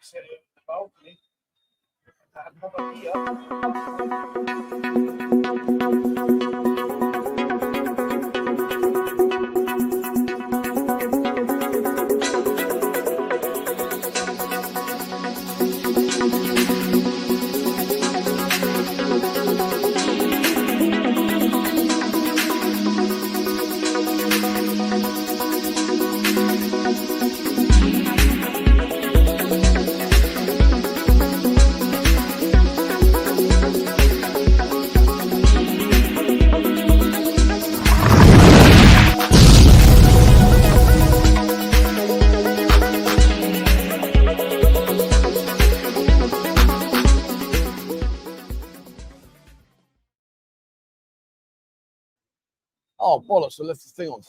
sit in bollocks, I left the thing on.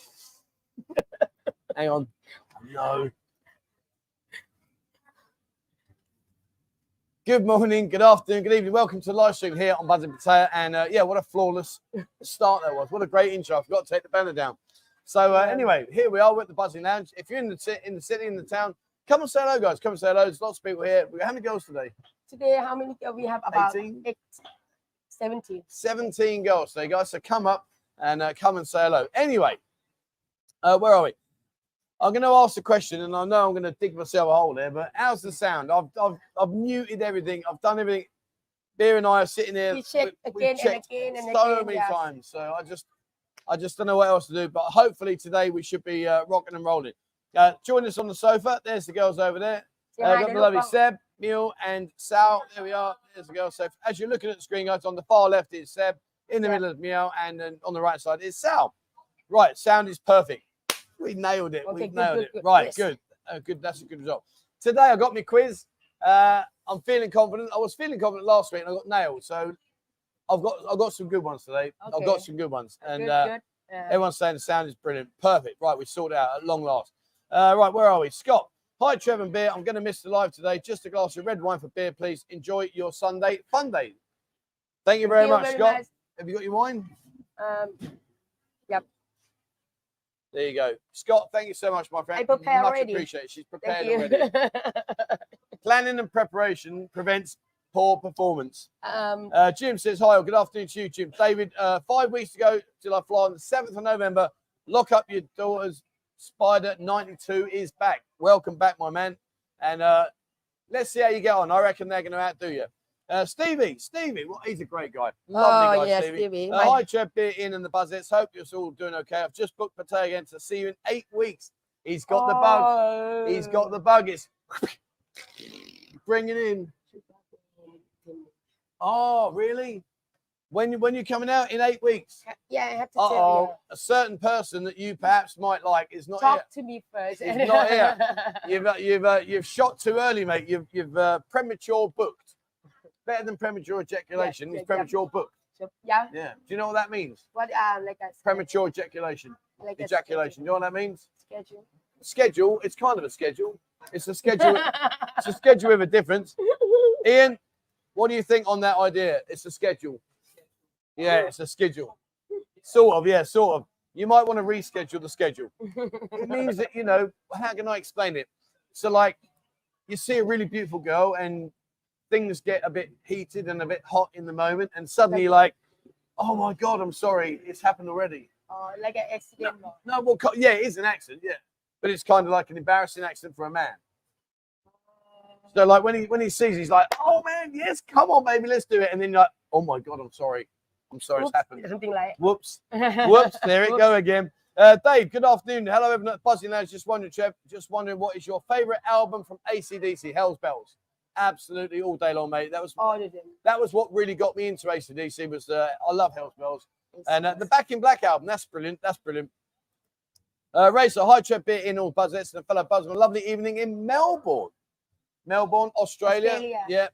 Hang on. No. Good morning, good afternoon, good evening. Welcome to the live stream here on Buzzing Pattaya. And uh, yeah, what a flawless start that was. What a great intro. I forgot to take the banner down. So uh, anyway, here we are with the Buzzing Lounge. If you're in the, ci- in the city, in the town, come and say hello, guys. Come and say hello. There's lots of people here. We How many girls today? Today, how many uh, we have? About 18? eight, 17. 17 girls today, guys. So come up and uh, come and say hello. Anyway, uh, where are we? I'm going to ask a question, and I know I'm going to dig myself a hole there. But how's the sound? I've I've, I've muted everything. I've done everything. Beer and I are sitting here. We check we've again and again and so again, many yeah. times. So I just I just don't know what else to do. But hopefully today we should be uh, rocking and rolling. Uh, join us on the sofa. There's the girls over there. Say Uh, got the lovely. Seb, Neil, and Sal. There we are. There's the girl. So as you're looking at the screen, guys, on the far left is Seb, in the Yeah. middle of Meow, and then on the right side is Sal. Right, sound is perfect. We nailed it. Okay, we good, nailed good, it. good. Right, Yes. good. Uh, good. That's a good result. Today I got my quiz. Uh, I'm feeling confident. I was feeling confident last week, and I got nailed. So I've got I've got some good ones today. I've got some good ones, and uh, good. Everyone's saying the sound is brilliant. Perfect. Right, we sorted out at long last. Uh, right, where are we? Scott. Hi, Trevor and Beer. I'm going to miss the live today. Just a glass of red wine for beer, please. Enjoy your Sunday fun day. Thank you very thank you much, Scott. much. Have you got your wine? Um, yep. There you go. Scott, thank you so much, my friend. I prepared much already. appreciated. She's prepared thank prepared you. already. Planning and preparation prevents poor performance. um, Uh, Jim says, Hi, or good afternoon to you, Jim. David, uh, five weeks ago go till I fly on the 7th of November. Lock up your daughter's Spider 92 is back. Welcome back, my man. And uh, let's see how you get on. I reckon they're going to outdo you. Uh, Stevie, Stevie, well, he's a great guy. Lovely oh, guy, yes, Stevie. Stevie. Uh, My- hi, Trev, Beer, Ian, and the Buzzets. Hope you're all doing okay. I've just booked Pattaya again to see you in eight weeks. He's got the bug. He's got the bug. It's bringing in. Oh, really? When when you're coming out in eight weeks? Yeah, I have to Uh tell oh, a certain person that you perhaps might like is you. not Talk to me first. He's not here. here. You've uh, you've uh, you've shot too early, mate. You've you've uh, premature booked. Better than premature ejaculation yeah, is yeah. premature booked. So, yeah, Yeah. Do you know what that means? what um like a Premature ejaculation. like Ejaculation. Do you know what that means? schedule. Schedule. It's kind of a schedule. It's a schedule. it's a schedule with a difference. Ian, what do you think on that idea? It's a schedule. Yeah, it's a schedule. Sort of, yeah, sort of. You might want to reschedule the schedule. It means that, you know, how can I explain it? So, like, you see a really beautiful girl and things get a bit heated and a bit hot in the moment, and suddenly like, oh my God, I'm sorry, it's happened already. or like an accident. or- No, well, yeah, it is an accident, yeah. But it's kind of like an embarrassing accident for a man. So, like, when he when he sees, he's like, oh man, yes, come on, baby, let's do it. And then you're like, oh my God, I'm sorry. I'm sorry, it's happened. Something like. Whoops. Whoops, there it go again. Uh, Dave, good afternoon. Hello, everyone at Buzzing Lounge. Just wondering, Trev, just wondering what is your favorite album from ACDC, Hell's Bells? Absolutely all day long, mate. That was All of them. that was what really got me into ACDC was uh, I love Hell's Bells. It's And uh, the. Back in Black album, that's brilliant. That's brilliant. Uh, Racer, hi, Trev, beer in all Buzzets and a fellow Buzzman. Lovely evening in Melbourne. Melbourne, Australia. Australia. Yeah.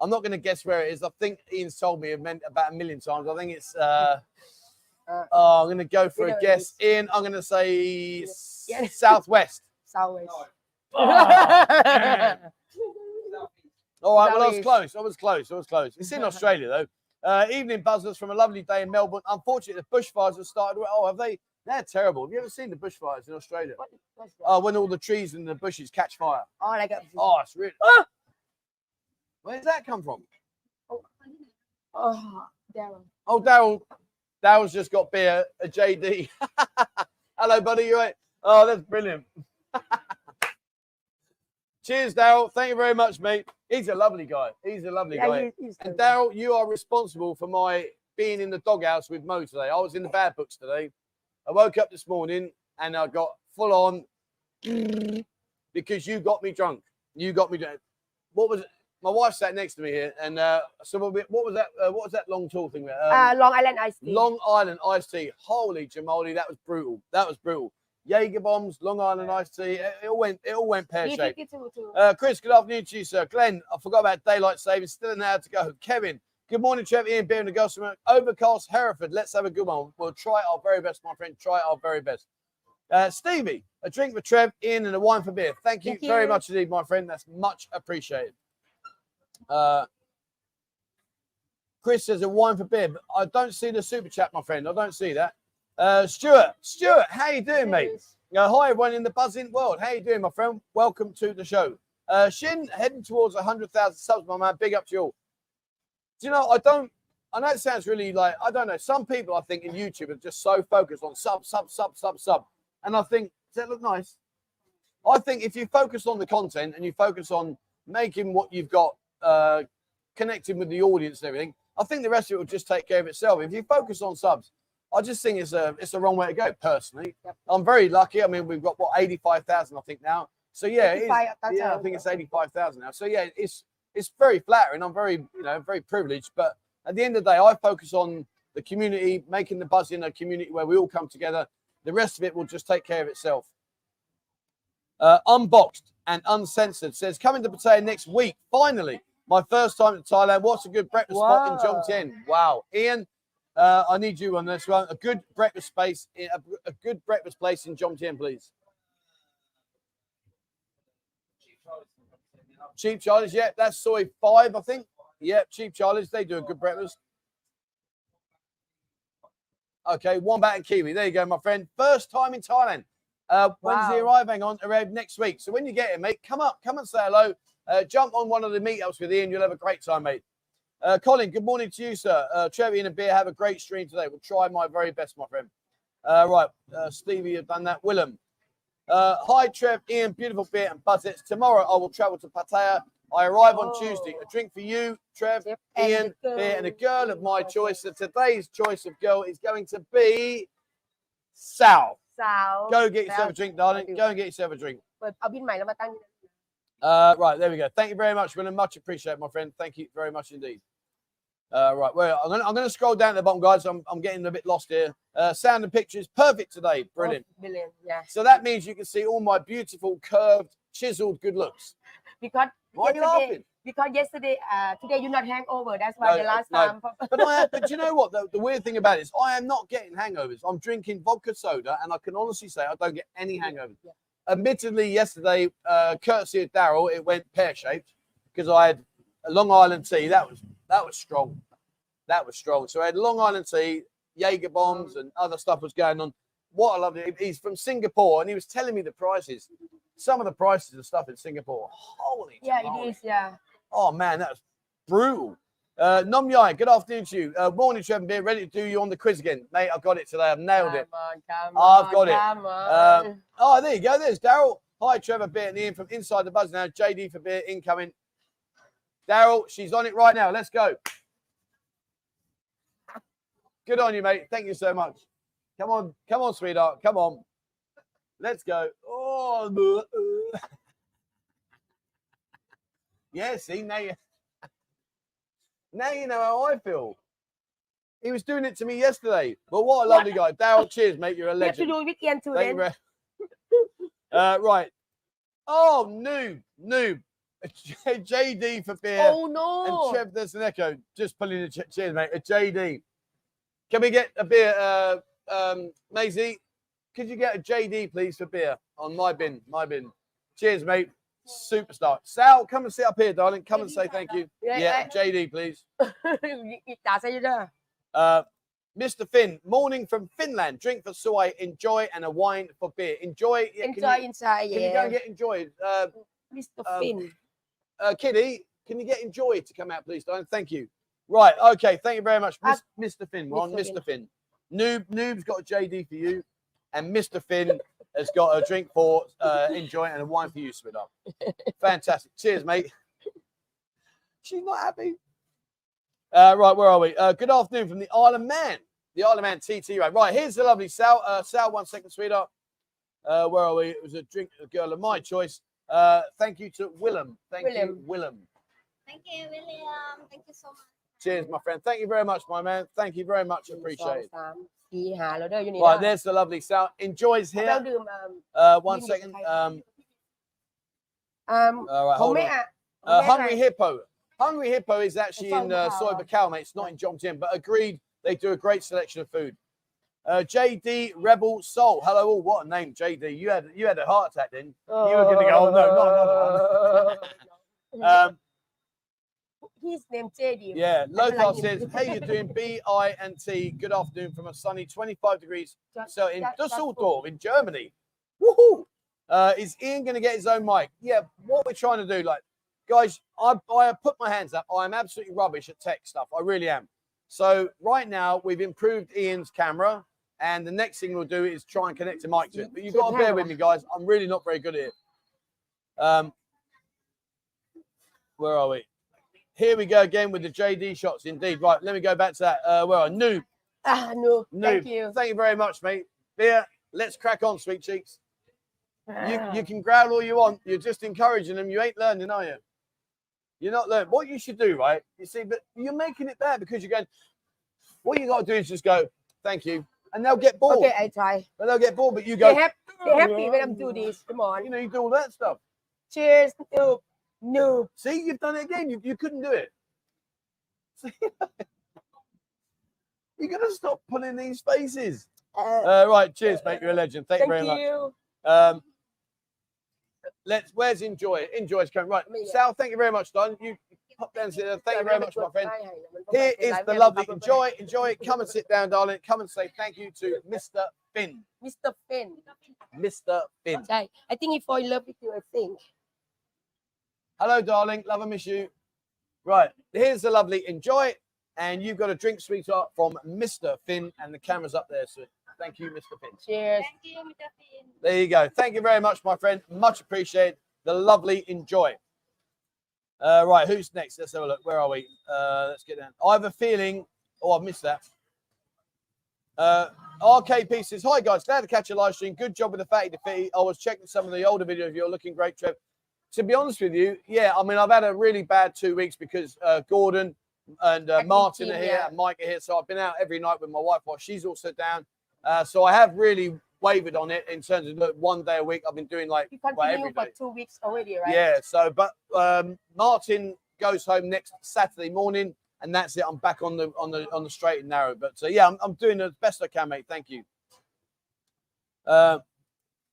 I'm not going to guess where it is. I think Ian's told me a min- about a million times. I think it's. Uh, Uh, oh, I'm going to go for a guess. is. Ian, I'm going to say s- Yeah. southwest. Southwest. Oh, man. All right, well, I was close. I was close. I was close. It's in Australia, though. Uh, evening buzzers from a lovely day in Melbourne. Unfortunately, the bushfires have started. Oh, have they? They're terrible. Have you ever seen the bushfires in Australia? What? Oh, when all the trees and the bushes catch fire. oh, like a. Oh, it's really. Where's that come from? Oh, Daryl. Oh, Daryl. Daryl's just got beer, a JD. Hello, buddy. You right? Oh, that's brilliant. Cheers, Daryl. Thank you very much, mate. He's a lovely guy. He's a lovely guy. Yeah, he- he's And Daryl, you are responsible for my being in the doghouse with Mo today. I was in the bad books today. I woke up this morning and I got full on because you got me drunk. You got me drunk. What was it? My wife sat next to me here, and uh, so what was that? Uh, what was that long tall thing? there? Um, uh, Long Island iced tea. Long Island iced tea. Holy jamoli, that was brutal. That was brutal. Jaeger bombs, Long Island iced tea. It, it all went. It all went pear shaped. took it to, to Uh, Chris, good afternoon to you, sir. Glenn, I forgot about daylight savings. Still an hour to go. Kevin, good morning, Trevor. Ian, Beer, and the girls from Overcast, Hereford. Let's have a good one. We'll try our very best, my friend. Try our very best. Uh, Stevie, a drink for Trev, Ian, and a wine for beer. Thank you Thank very you. much indeed, my friend. That's much appreciated. Uh, Chris says a wine for beer, but I don't see the super chat, my friend. I don't see that. Uh, Stuart, Stuart, how you doing, mate? Uh, hi, everyone in the buzzing world. How you doing, my friend? Welcome to the show. Uh, Shin heading towards 100,000 subs, my man. Big up to you all. Do you know, I don't, I know it sounds really like, I don't know. Some people, I think, in YouTube are just so focused on sub, sub, sub, sub, sub. And I think, does that look nice? I think if you focus on the content and you focus on making what you've got, uh, connecting with the audience and everything, I think the rest of it will just take care of itself. If you focus on subs, I just think it's a it's the wrong way to go. Personally, Yep. I'm very lucky. I mean, we've got what 85,000, I think now. So yeah, it is, 85, that's yeah, I think it's 85,000 now. So yeah, it's it's very flattering. I'm very you know very privileged. But at the end of the day, I focus on the community, making the buzz in a community where we all come together. The rest of it will just take care of itself. Uh, unboxed and uncensored says coming to Pattaya next week. Finally, my first time to Thailand. What's a good breakfast spot in Wow. Jomtien? Wow, Ian, uh, I need you on this one. A good breakfast space, a, a good breakfast place in Jomtien, please. Cheap Charlie's, yeah, that's Soi five, I think. Yeah, Cheap Charlie's, they do a good breakfast. Okay, one bat and Kiwi. There you go, my friend. First time in Thailand. Uh, when's the Wow. arrive? Hang on, arrive next week. So when you get here, mate, come up, come and say hello. Uh, jump on one of the meetups with Ian. You'll have a great time, mate. Uh, Colin, good morning to you, sir. Uh, Cherry and a beer. Have a great stream today. We'll try my very best, my friend. Uh, right, uh, Stevie, you've done that. Willem. Uh, hi, Trev, Ian, beautiful beer and buzzets. Tomorrow I will travel to Pattaya. I arrive on oh. Tuesday. A drink for you, Trev, yep. Ian, beer, and a girl of my choice. So today's choice of girl is going to be Sal. Sal. Go get yourself Sal. a drink, darling. Go and get yourself a drink. I'll be in my uh, right, there we go. Thank you very much, Willem. Much appreciate, my friend. Thank you very much indeed. Uh, right, well, I'm going to I'm gonna scroll down to the bottom, guys. I'm, I'm getting a bit lost here. Uh, sound and pictures, perfect today. Brilliant. brilliant yeah So that means you can see all my beautiful, curved, chiseled good looks. because Why are you laughing? because yesterday uh today you're not hangover that's why No, the last no. time But I, but you know what? The, the weird thing about it is, I am not getting hangovers. I'm drinking vodka soda, and I can honestly say I don't get any hangovers. Yeah. Admittedly, yesterday, uh, courtesy of Daryl, it went pear shaped because I had a Long Island tea. That was that was strong. That was strong. So I had Long Island tea, Jaeger bombs, and other stuff was going on. What I loved it. He's from Singapore, and he was telling me the prices. Some of the prices of stuff in Singapore. Holy yeah it is yeah Oh man, that was brutal. Uh, Nom Yai, good afternoon to you. Uh, morning, Trevor Beer. Ready to do you on the quiz again, mate? I've got it today. I've nailed it. Come on, come I've on, got it. Um, Oh, there you go. There's Daryl. Hi, Trevor Beer and Ian from Inside the Buzz now. JD for beer incoming. Daryl, she's on it right now. Let's go. Good on you, mate. Thank you so much. Come on, come on, sweetheart. Come on. Let's go. Oh, yeah. See now you, now you know how I feel. He was doing it to me yesterday. But what a lovely guy, Daryl. Cheers, mate. You're a you have to legend. do with Ian too Thank then uh, right. Oh, noob, noob. JD for beer. oh no. And Trev, there's an echo. Just pulling the ch- cheers, mate. A JD. Can we get a beer, uh, um, Maisie? Could you get a JD, please, for beer on my bin? My bin. Cheers, mate superstar. Sal, come and sit up here, darling. Come and say thank you. Yeah. JD, please. uh, Mr. Finn, morning from Finland. Drink for soy, enjoy, and a wine for beer. Enjoy. yeah, enjoy you- Enjoy inside, Can you go and get enjoyed? Uh, Mr. Um, Finn. uh, Kitty, can you get enjoy to come out, please, darling? Thank you. Right. Okay. Thank you very much, Uh, Miss, Mr. Finn. We're on Mr. Finn. Noob, Noob's got a JD for you, and Mr. Finn has got a drink for uh, enjoy and a wine for you, sweetheart. Fantastic. Cheers, mate. She's not happy. Uh, right, where are we? Uh, good afternoon from the Isle of Man. The Isle of Man TT right? Right, here's the lovely Sal. Uh, Sal, one second, sweetheart. Uh, where are we? It was a drink, a girl of my choice. Uh, thank you to Willem. Thank William. you, Willem. Thank you, William. Thank you so much. Cheers, my friend. Thank you very much, my man. Thank you very much. Appreciate it. Right, there's the lovely sound. Enjoy's here. ดื่มเอิ่ม Uh, one Windy um, um, all right, hold on. Uh, Hungry Hippo. Hungry Hippo is actually in uh, Soy Soy mate. It's not in Jomtien, but agreed, they do a great selection of food. Uh, JD Rebel Soul. Hello, all. What a name, JD. You had you had a heart attack then. You were going to go, oh, no, not another one. Um, his name JD yeah, I like Lothar says, "Hey, you're doing B I and T. Good afternoon from a sunny 25 degrees so in that- Dusseldorf in Germany. Woohoo! Uh, is Ian going to get his own mic? Yeah. What we're trying to do, like, guys, I I put my hands up. I am absolutely rubbish at tech stuff. I really am. So right now we've improved Ian's camera, and the next thing we'll do is try and connect a mic to it. But you've got to bear with me, guys. I'm really not very good at it. Um, where are we? Here we go again with the JD shots. Indeed, right. Let me go back to that. Uh, are noob. Ah, no. Noob. Thank you. Thank you very much, mate. Yeah, let's crack on, sweet cheeks. You, ah. you can growl all you want. You're just encouraging them. You ain't learning, are you? You're not learning. What you should do, right? You see, but you're making it bad because you're going. What you got to do is just go. Thank you, and they'll get bored. Okay, I try. And they'll get bored. But you go. They're happy, they're happy when I'm do this. Come on. You know, you do all that stuff. Cheers. Noob. No. See, you've done it again. You, you couldn't do it. See? You're going to stop pulling these faces. Uh, uh, right. Cheers, mate. You're a legend. Thank, thank you very you. much. Um, let's. Where's Enjoy? Enjoy's coming. Right. Yeah. Sal, thank you very much, Don. You pop down sit down. Thank you very much, my friend. Here is the lovely. Enjoy, enjoy it. Come and sit down, darling. Come and say thank you to Mr. Finn. Mr. Finn. Mr. Finn. Okay. I think he fell in love with you, I think. Hello, darling. Love and miss you. Right, here's the lovely enjoy, and you've got a drink, sweetheart, from Mr. Finn, and the camera's up there. So thank you, Mr. Finn. cheers Thank you, Mr. Finn. There you go. Thank you very much, my friend. Much appreciated. The lovely enjoy. Uh, right, who's next? Let's have a look. Where are we? Uh, let's get down. I have a feeling. Oh, I've missed that. Uh, RKP says, Hi guys, glad to catch a live stream. Good job with the fatty defeat. I was checking some of the older videos. You're looking great, Trev. To be honest with you, yeah, I mean, I've had a really bad two weeks because uh, Gordon and uh, Martin are here yeah. and Mike are here. So I've been out every night with my wife while she's also down. Uh, so I have really wavered on it in terms of look, one day a week. I've been doing like you continue for two weeks already right Yeah. So, but um, Martin goes home next Saturday morning, and that's it. I'm back on the on the on the straight and narrow. But uh, yeah, I'm, I'm doing the best I can, mate. Thank you. Uh,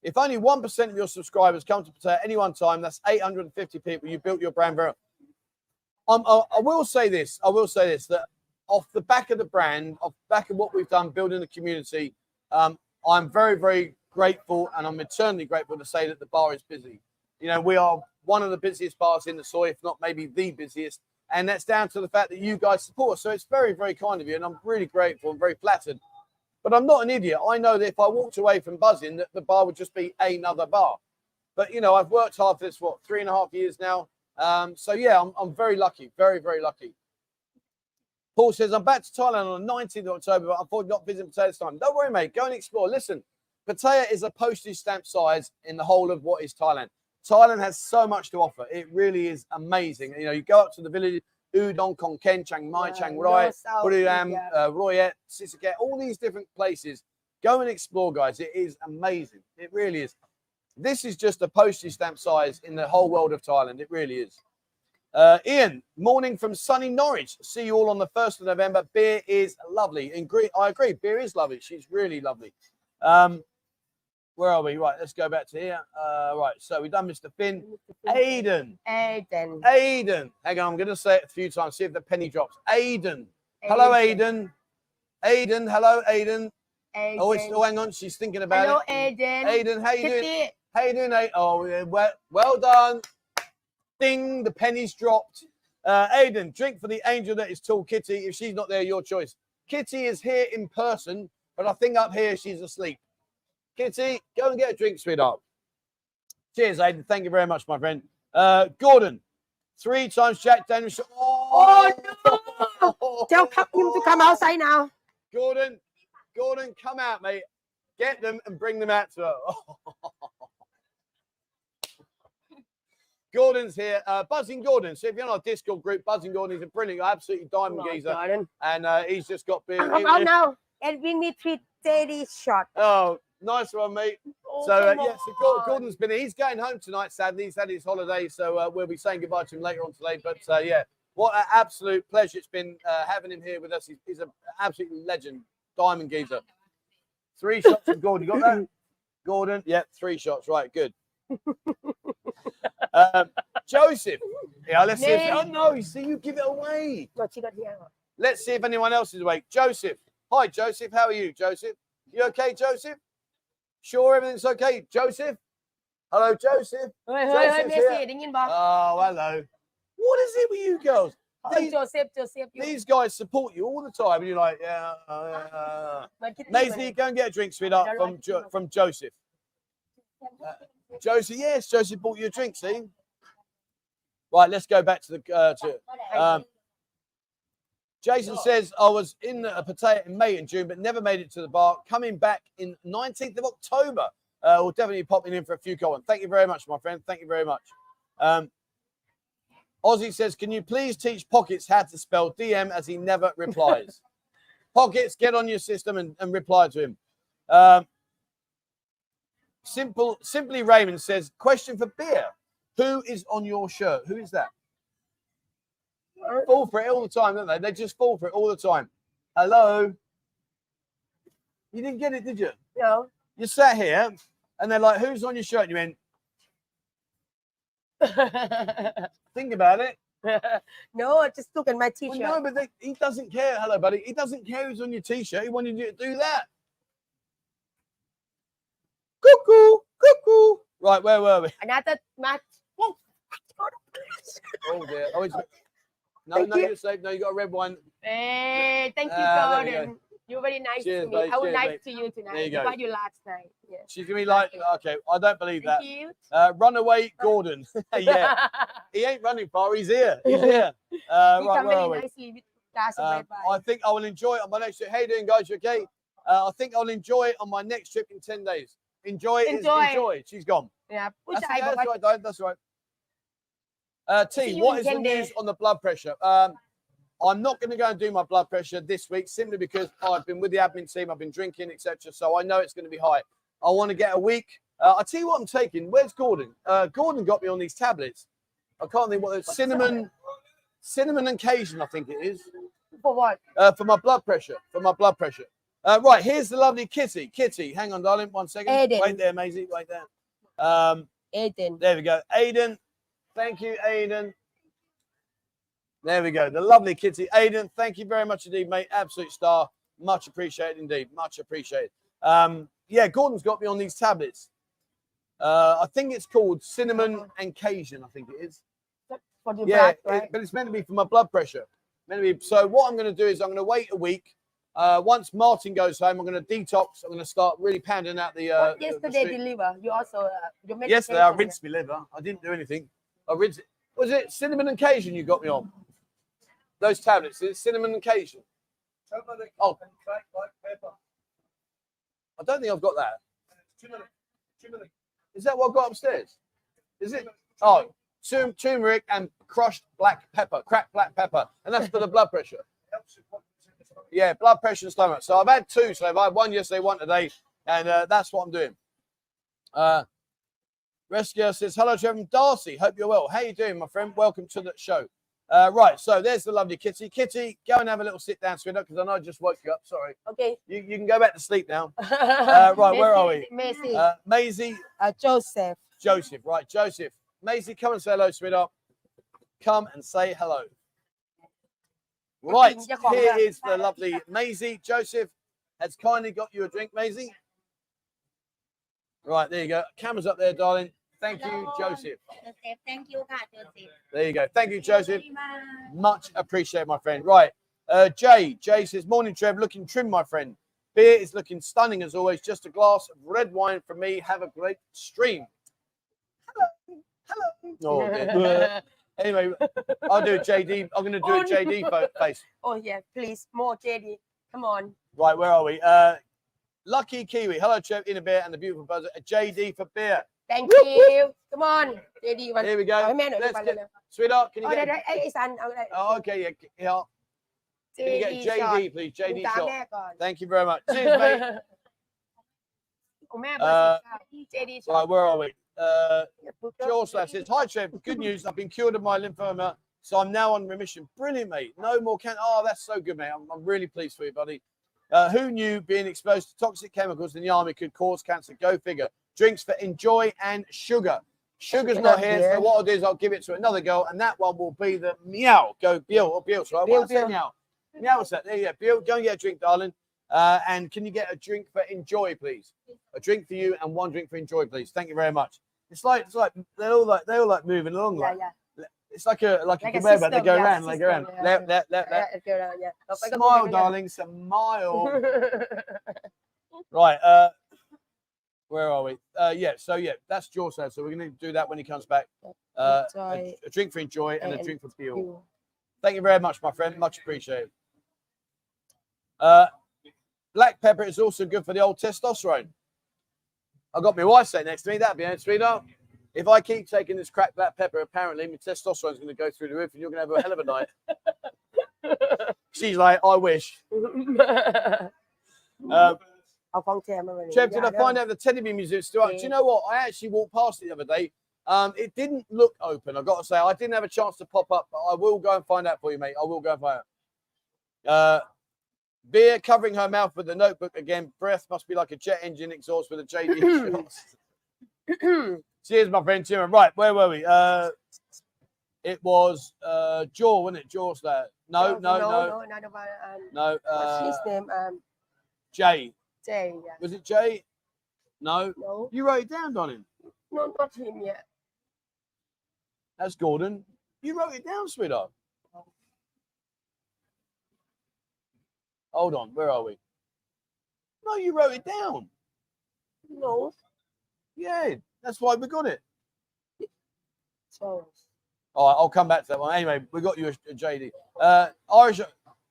if only one percent of your subscribers come to at any one time, that's 850 people. You built your brand very. Um, I, I will say this. I will say this that off the back of the brand, off the back of what we've done building the community, um, I'm very, very grateful and I'm eternally grateful to say that the bar is busy. You know, we are one of the busiest bars in the soi, if not maybe the busiest. And that's down to the fact that you guys support us. So it's very, very kind of you. And I'm really grateful and very flattered. But I'm not an idiot. I know that if I walked away from buzzing, that the bar would just be another bar. But, you know, I've worked hard for this, what, three and a half years now. Um, so, yeah, I'm, I'm very lucky. Very, very lucky. Paul says, I'm back to Thailand on the 19th of October, but unfortunately not visiting Pattaya this time. Don't worry, mate. Go and explore. Listen, Pattaya is a postage stamp size in the whole of what is Thailand. Thailand has so much to offer. It really is amazing. You know, you go up to the village, Udon, Khon Kaen, Chiang Mai, Chiang Rai, yeah. uh, Roi Et, Sisaket, all these different places. Go and explore, guys. It is amazing. It really is. This is just a postage stamp size in the whole world of Thailand. It really is. Uh, Ian, morning from sunny Norwich. See you all on the 1st of November. Beer is lovely. And I agree. Beer is lovely. She's really lovely. Um, where are we? Right, let's go back to here. Uh, right, so we've done Mr. Finn. Aiden. Aiden Aiden. Hang on, I'm going to say it a few times, see if the penny drops. Aiden. Hello, Aiden. Aiden. Hello, Aiden. Oh, it's, oh, hang on. She's thinking about Hello it. Hello, Aiden Aiden, how you doing? How you doing, Aiden? Oh, yeah, well, well done. Ding, the pennies dropped. Uh, Aiden, drink for the angel that is tall Kitty. If she's not there, your choice. Kitty is here in person, but I think up here she's asleep. Kitty, go and get a drink, sweetheart. Cheers, Aiden. Thank you very much, my friend. Uh, Gordon, three times Jack Daniels. Oh, oh no! Tell him to come outside now. Gordon, Gordon, come out, mate. Get them and bring them out to her. Gordon's here. Uh, Buzzing Gordon. So if you're on our Discord group, Buzzing Gordon is a brilliant, absolutely diamond on, geezer. Jordan. And uh, he's just got beer. Oh, now and bring me three daily shot. Oh, nice one, mate. Oh, So uh, come yeah, so Gor- Gordon's been. He's going home tonight. Sadly, he's had his holiday, so uh, we'll be saying goodbye to him later on today. But uh, yeah, what an absolute pleasure it's been uh, having him here with us. He's, he's an absolute legend, diamond geezer. Three shots from Gordon. You got that, Gordon? Yeah, three shots. Right, good. um, Joseph. Yeah, let's see. If, oh no, you see, you give it away. No, she got here. Let's see if anyone else is awake. Joseph. Hi, Joseph. How are you, Joseph? You okay, Joseph? Sure, everything's okay. Joseph? Hello, Joseph. Hi, hi. Oh, hello. What is it with you girls? These, Joseph, Joseph, these guys support you all the time, and you're like, yeah. Uh, uh. Maisie, go and get a drink, sweetheart, from jo- from Joseph. Uh, Joseph, yes, Joseph bought you a drink. See, right, let's go back to the uh, to. Um, Jason says, I was in a Pattaya in May and June, but never made it to the bar. Coming back in 19th of October. Uh, we'll definitely be popping in for a few comments. Thank you very much, my friend. Thank you very much. Um, Ozzy says, Can you please teach Pockets how to spell DM as he never replies? Pockets, get on your system and, and reply to him. Um, simple, simply Raymond says, Question for beer. Who is on your shirt? Who is that? fall for it all the time, don't they? They just fall for it all the time. Hello. You didn't get it, did you? No. You sat here and they're like, who's on your shirt? And you went, think about it. no, I just took at my t-shirt. Well, no, but they, he doesn't care. Hello, buddy. He doesn't care who's on your t-shirt. He wanted you to do that. Cuckoo, cuckoo. Right, where were we? Another match. oh dear. Oh, it's, No, thank no, you. are safe. No, you got a red one. Hey, thank you, ah, uh, Jordan. You are very nice cheers, to me. Mate, I was nice to you tonight. There you go. About you last night. Yeah. She's gonna be like, okay, I don't believe thank that. You. Uh, runaway Gordon. yeah, he ain't running far. He's here. He's here. Uh, he right, where are we? Um, I think I will enjoy it on my next trip. Hey, doing, guys? You okay? Uh, I think I'll enjoy it on my next trip in 10 days. Enjoy it. Enjoy. enjoy. She's gone. Yeah. That's, that's right, That's right. Uh, T, what is the news on the blood pressure? Um, I'm not going to go and do my blood pressure this week simply because I've been with the admin team, I've been drinking, etc. So I know it's going to be high. I want to get a week. Uh, I tell you what I'm taking. Where's Gordon? Uh, Gordon got me on these tablets. I can't think what cinnamon, that? cinnamon and Cajun, I think it is. For what? Uh, for my blood pressure. For my blood pressure. Uh, right, here's the lovely Kitty. Kitty, hang on, darling, one second. Aiden. Wait there, Maisie. Wait there. Um, Aiden. There we go. Aiden, Thank you, Aiden. There we go. The lovely Kitty. Aiden, thank you very much indeed, mate. Absolute star. Much appreciated indeed. Much appreciated. Um, yeah, Gordon's got me on these tablets. Uh, I think it's called cinnamon and Cajun, I think it is. the Yeah, blood it- but it's meant to be for my blood pressure. Meant to be. So what I'm going to do is I'm going to wait a week. Uh, once Martin goes home, I'm going to detox. I'm going to start really pounding out the. Uh, the- the yesterday street- deliver you also uh, your Yesterday, I rinsed my liver. I didn't do anything. I rinsed it. Was it cinnamon and Cajun you got me on? Those tablets. Is it cinnamon and Cajun? Turmeric Oh. and cracked black pepper. I don't think I've got that. Turmeric. Turmeric. Is that what I've got upstairs? Is it? Oh, tum- turmeric and crushed black pepper, cracked black pepper. And that's for the blood pressure. Helps with what was in the stomach. Yeah, blood pressure and stomach. So I've had two. So I've had one yesterday, one today. And uh, that's what I'm doing. Uh, Rescue says, hello, Trevor from Darcy. Hope you're well. How you doing, my friend? Welcome to the show. Uh, right, so there's the lovely Kitty. Kitty, go and have a little sit down, sweetheart, because I know I just woke you up. Sorry. okay You, you can go back to sleep now. right, where are we? Messi Uh, Maisie, uh, Joseph Joseph. Right, Joseph. Maisie, come and say hello, sweetheart. Come and say hello. Right, here is the lovely Maisie. Joseph has kindly got you a drink, Maisie. Right, there you go. Camera's up there, darling. Thank Hello. you, Joseph. Joseph. Thank you, Joseph. There you go. Thank you, Joseph. Much appreciated, my friend. Right. Uh, Jay. Jay says, Morning, Trev. Looking trim, my friend. Beer is looking stunning as always. Just a glass of red wine for me. Have a great stream. Hello. Hello. Oh, anyway, I'll do a JD. I'm going to do oh, a JD no. face. Oh, yeah, please. More JD. Come on. Right. Where are we? Uh, Lucky Kiwi. Hello, Trev. In a beer and the beautiful buzzer. A JD for beer. Thank you. Come on. JD, one. Here we go. Oh, man, Let's get, sweetheart, can you oh, get... it? Oh, no. oh, okay, yeah. yeah. Can you get JD, shot. please? JD shot. Thank you very much. Cheers, mate. Oh, uh, Right, where are we? Uh, George Slash says, Hi, Trev. Good news. I've been cured of my lymphoma, so I'm now on remission. Brilliant, mate. No more can. Oh, that's so good, mate. I'm, I'm really pleased for you, buddy. Uh, who knew being exposed to toxic chemicals in the army could cause cancer? Go figure. Drinks for Enjoy and Sugar. Sugar's not here, so what I'll do is I'll give it to another girl, and that one will be the meow. Go Bill or Bill. So I want meow. Meow what's that? There you go. Bill, go and get a drink, darling. Uh, and can you get a drink for enjoy, please? A drink for you and one drink for enjoy, please. Thank you very much. It's like it's like they're all like they all like moving along. Like, yeah, yeah. It's like a like, like a conveyor belt. They go yeah, system, they go around. Yeah, let. Let, let, let. Smile, darling. Smile. right. Uh, where are we? Uh, yeah. So yeah, that's Jaw said. So we're going to do that when he comes back. Uh, a, a drink for enjoy and a drink for you. Thank you very much, my friend. Much appreciated. Uh, black pepper is also good for the old testosterone. I got my wife sitting next to me. That'd be it, sweetheart. If I keep taking this crack black pepper, apparently my testosterone is going to go through the roof, and you're going to have a hell of a night. She's like, I wish. Uh, I'll. Cheb, did I find out the Teddy Bear Museum still up? Do you know what? I actually walked past it the other day. Um, it didn't look open. I've got to say, I didn't have a chance to pop up, but I will go and find out for you, mate. I will go and find out. Uh, beer covering her mouth with the notebook again. Breath must be like a jet engine exhaust with a JD. Cheers, my friend. Cheers. Right, where were we? Uh, it was uh, Jaw, wasn't it? Jaw's there. No, no, no, no, no. No, um, no, no, no, no uh, What's his uh, name? Um, Jay. Jay. Was it Jay? No. No, You wrote it down, darling. no, not him yet. That's Gordon. You wrote it down, sweetheart. Hold on, where are we? No, you wrote it down. No. Yeah, that's why we got it. So, All right, I'll come back to that one. Anyway, we got you a, a JD. Uh, Irish.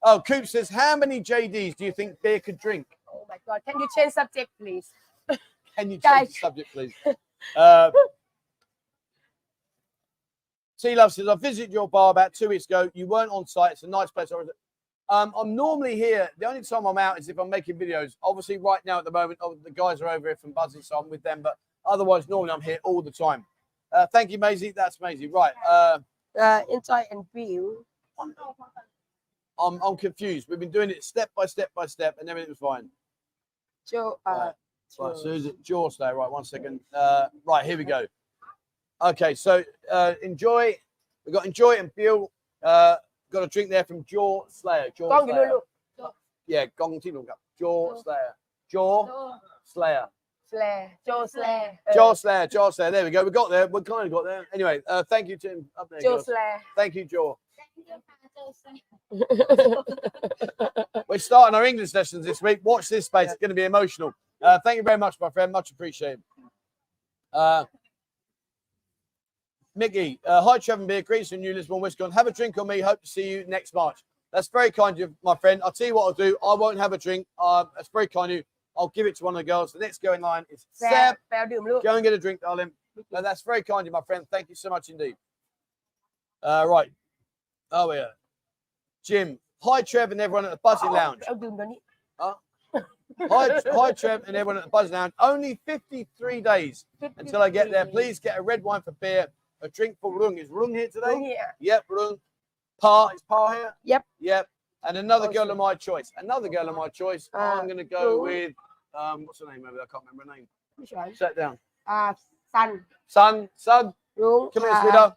Oh, Coop says, how many JDs do you think beer could drink? Oh my God, can you change subject, please? Can you change Guys. the subject, please? Uh, Sea Love says, I visited your bar about two weeks ago. You weren't on site. It's a nice place. I was- Um, I'm normally here. The only time I'm out is if I'm making videos. Obviously, right now at the moment, oh, the guys are over here from Buzzing, so I'm with them. But otherwise, normally I'm here all the time. Uh, thank you, Maisie. That's Maisie. Right. Uh, Uh, enjoy and feel. I'm, I'm confused. We've been doing it step by step by step, and everything was fine. Joe. Uh, right, right Susan, Jaw there. Right, one second. Uh, right, here we go. Okay, so uh, enjoy. We got enjoy and Bill. Uh, got a drink there from Jaw Slayer. Jaw Gong Slayer. Yeah, Gong Team Jaw, Jaw Slayer. Jaw Slayer. Slayer. Jaw Slayer. Jaw Slayer. Jaw Slayer. There we go. We got there. We kind of got there. Anyway, uh, thank you, Tim. Up there. Jaw Slayer. Thank you, Jaw. Thank you. We're starting our English lessons this week. Watch this space. It's going to be emotional. Uh, thank you very much, my friend. Much appreciated. Uh, Mickey, uh, hi, Trevor Beer. Greetings from New Lisbon, Wisconsin. Have a drink on me. Hope to see you next March. That's very kind of you, my friend. I'll tell you what I'll do. I won't have a drink. Um, that's very kind of you. I'll give it to one of the girls. The next girl in line is แซ่ Seb. บแปลดื่มลูก Go and get a drink, darling. No, that's very kind of you, my friend. Thank you so much indeed. Uh, right. Oh, yeah. Jim. Hi, Trev, and everyone at the Buzzing oh, Lounge. Oh, hi, hi, Trev, and everyone at the Buzzing Lounge. Only 53 days until I get there. Please get a red wine for beer, a drink for Rung. Is Rung here today? Yeah. here. Yep, Rung. Pa, is Pa here? Yep. Yep. And another oh, girl of my choice. Another girl of my choice. Uh, I'm going to go with, um, what's her name over there? I can't remember her name. Which one? Down. Uh, Sun. Sun. Sun. Rung. Come here, uh, sweetheart.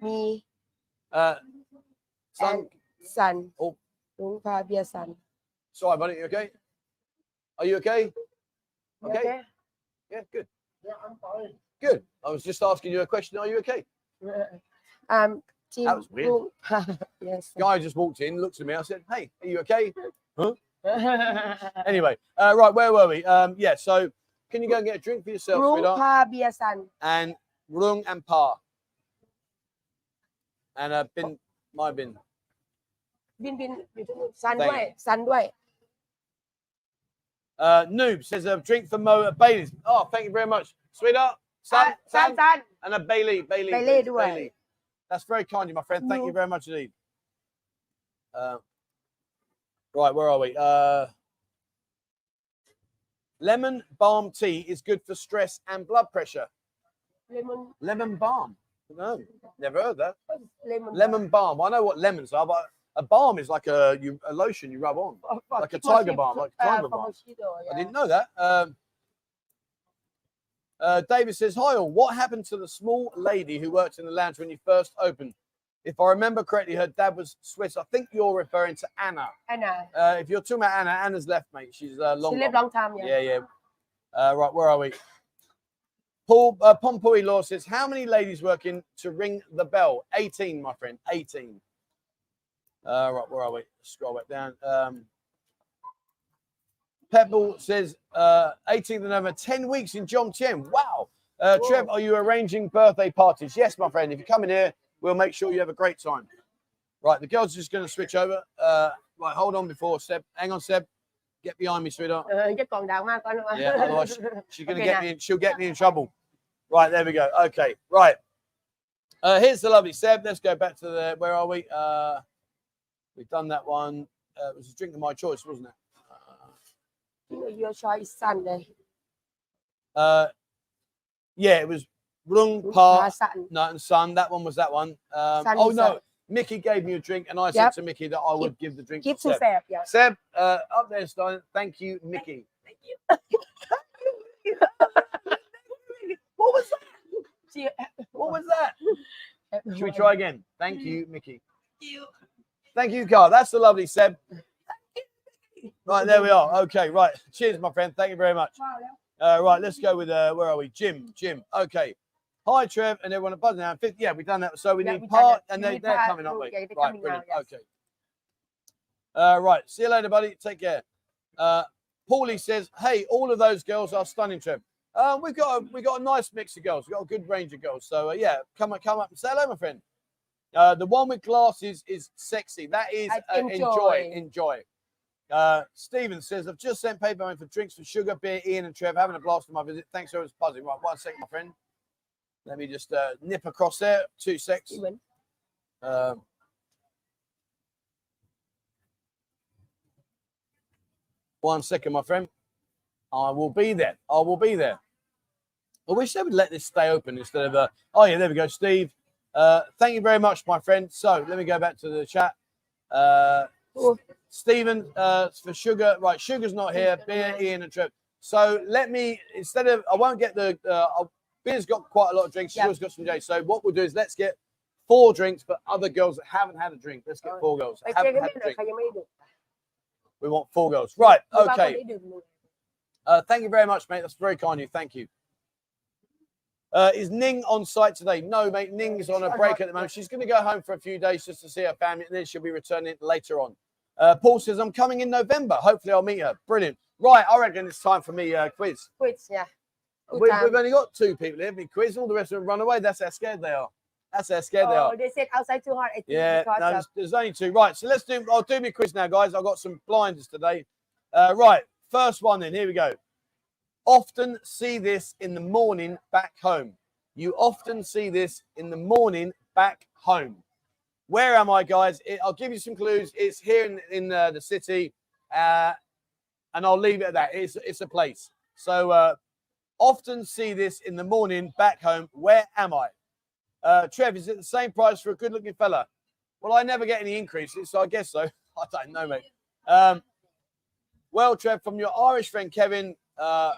Me. Uh, Sun. And son. Oh, Lung Pa Bia son. sorry, buddy. You okay? Are you okay? You Okay. okay? Yeah, good. Yeah, I'm fine. Good. I was just asking you a question. Are you okay? Um, team That was weird. Yes. sir. Guy just walked in, looked at me. I said, "Hey, are you okay?" Anyway, uh, right, where were we? Um, yeah. So, can you go and get a drink for yourself, Rung sweetheart? Pa Bia son. and Rung and Pa. And uh, bin, my bin. บินบินอยู่ที่นู่นซัน Thank ด้วยซันด้วย Uh, Noob says a drink for Mo at Bailey's. Oh, thank you very much, sweetheart. San, ซัน San, ซัน and a Bailey, Bailey, Bailey ด้วย That's very kind of you, my friend. Thank you No. very much indeed. Uh, right, where are we? Uh, lemon balm tea is good for stress and blood pressure. เลมอน Lemon balm? No, never heard that. เลมอน Lemon balm. I know what lemons are, but a balm is like a you, a lotion you rub on, oh, like a tiger balm, like a tiger balm. Yeah. I didn't know that. Um, uh, David says, "Hi all. What happened to the small lady who worked in the lounge when you first opened? If I remember correctly, her dad was Swiss. I think you're referring to Anna. Anna. Uh, if you're talking about Anna, Anna's left, mate. She's uh, long. She lived long time. Yeah. Yeah, yeah. Uh, right. Where are we? Paul uh, Law says, "How many ladies working to ring the bell? 18, my friend. 18." Uh, right, where are we? Scroll back down. Um, Pebble says uh, 18th of November, 10 weeks in Jomtien. Wow. Uh, Trev, are you arranging birthday parties? Yes, my friend. If you come in here, we'll make sure you have a great time. Right, the girls are just going to switch over. Uh, right, hold on before Seb. Hang on, Seb. Get behind me, sweetheart. Yeah, otherwise she's going to okay, get now. me. In, she'll get me in trouble. Right, there we go. Okay, right. Uh, here's the lovely Seb. Let's go back to the. Where are we? Uh, We've done that one. Uh, it was a drink of my choice, wasn't it? Your choice Sunday. Uh, yeah, it was Rung Pa Night and Sun. That one was that one. Um, Sunday, oh no, Mickey gave me a drink, and I said to Mickey that I would give the drink to Seb. Seb, yeah. Seb, uh, up there, Stein. Thank you, Mickey. Thank you. What was that? Uh, what was that? Should we try again? Thank you, Mickey. Thank you. Carl. That's the lovely Seb. Right, there we are. Okay, right. Cheers, my friend. Thank you very much. Uh, right, let's go with uh, where are we? Jim. Jim. Okay. Hi, Trev, and everyone at Buzz now. Yeah, we've done that. So we Yeah, need part, and they, part. coming up, Oh, mate. yeah, they're right, coming now, brilliant. yes. Okay. Uh, right. See you later, buddy. Take care. Uh, Paulie says, "Hey, all of those girls are stunning, Trev. Uh, we've got a, we've got a nice mix of girls. We've got a good range of girls. So uh, yeah, come up, come up and say hello, my friend. Uh, the one with glasses is sexy. That is uh, enjoy, enjoy. enjoy. Uh, Steven says, I've just sent paper in for drinks for sugar, beer, Ian and Trev. Having a blast on my visit. Thanks so much, buzzing. Right, one second, my friend. Let me just uh, nip across there. Two secs. Even. Um, one second, my friend. I will be there. I will be there. I wish they would let this stay open instead of. Uh, oh yeah, there we go, Steve. Uh, thank you very much, my friend. So let me go back to the chat. Uh. Stephen uh, for sugar. Right, sugar's not here. Beer, Ian, and Trip. So let me instead of I won't get the uh, beer's got quite a lot of drinks. Sugar's got some Jay. So what we'll do is let's get four drinks for other girls that haven't had a drink. Let's get four girls. We want four girls. Right. Okay. Uh, thank you very much, mate. That's very kind of you. Thank you. Uh, is Ning on site today? No, mate. Ning's on a break at the moment. She's going to go home for a few days just to see her family, and then she'll be returning later on. Uh, Paul says, I'm coming in November. Hopefully, I'll meet her. Brilliant. Right. I reckon it's time for me uh, quiz. quiz yeah Good We've, time. we've only got two people here. Me quiz. All the rest of them run away. That's how scared they are. That's how scared they are. oh they said outside too hot I think Yeah, because no, of there's, there's only two. Right, so let's do. I'll do my quiz now, guys. I've got some blinders today. Uh, right, first one. Then here we go. Often see this in the morning back home. You often see this in the morning back home. Where am I, guys? I'll give you some clues. It's here in, in uh, the city, uh, and I'll leave it at that. It's it's a place. So uh, often see this in the morning back home. Where am I? Uh, Trev, is it the same price for a good-looking fella? Well, I never get any increases, so I guess so. I don't know, mate. Um, well, Trev, from your Irish friend Kevin, uh,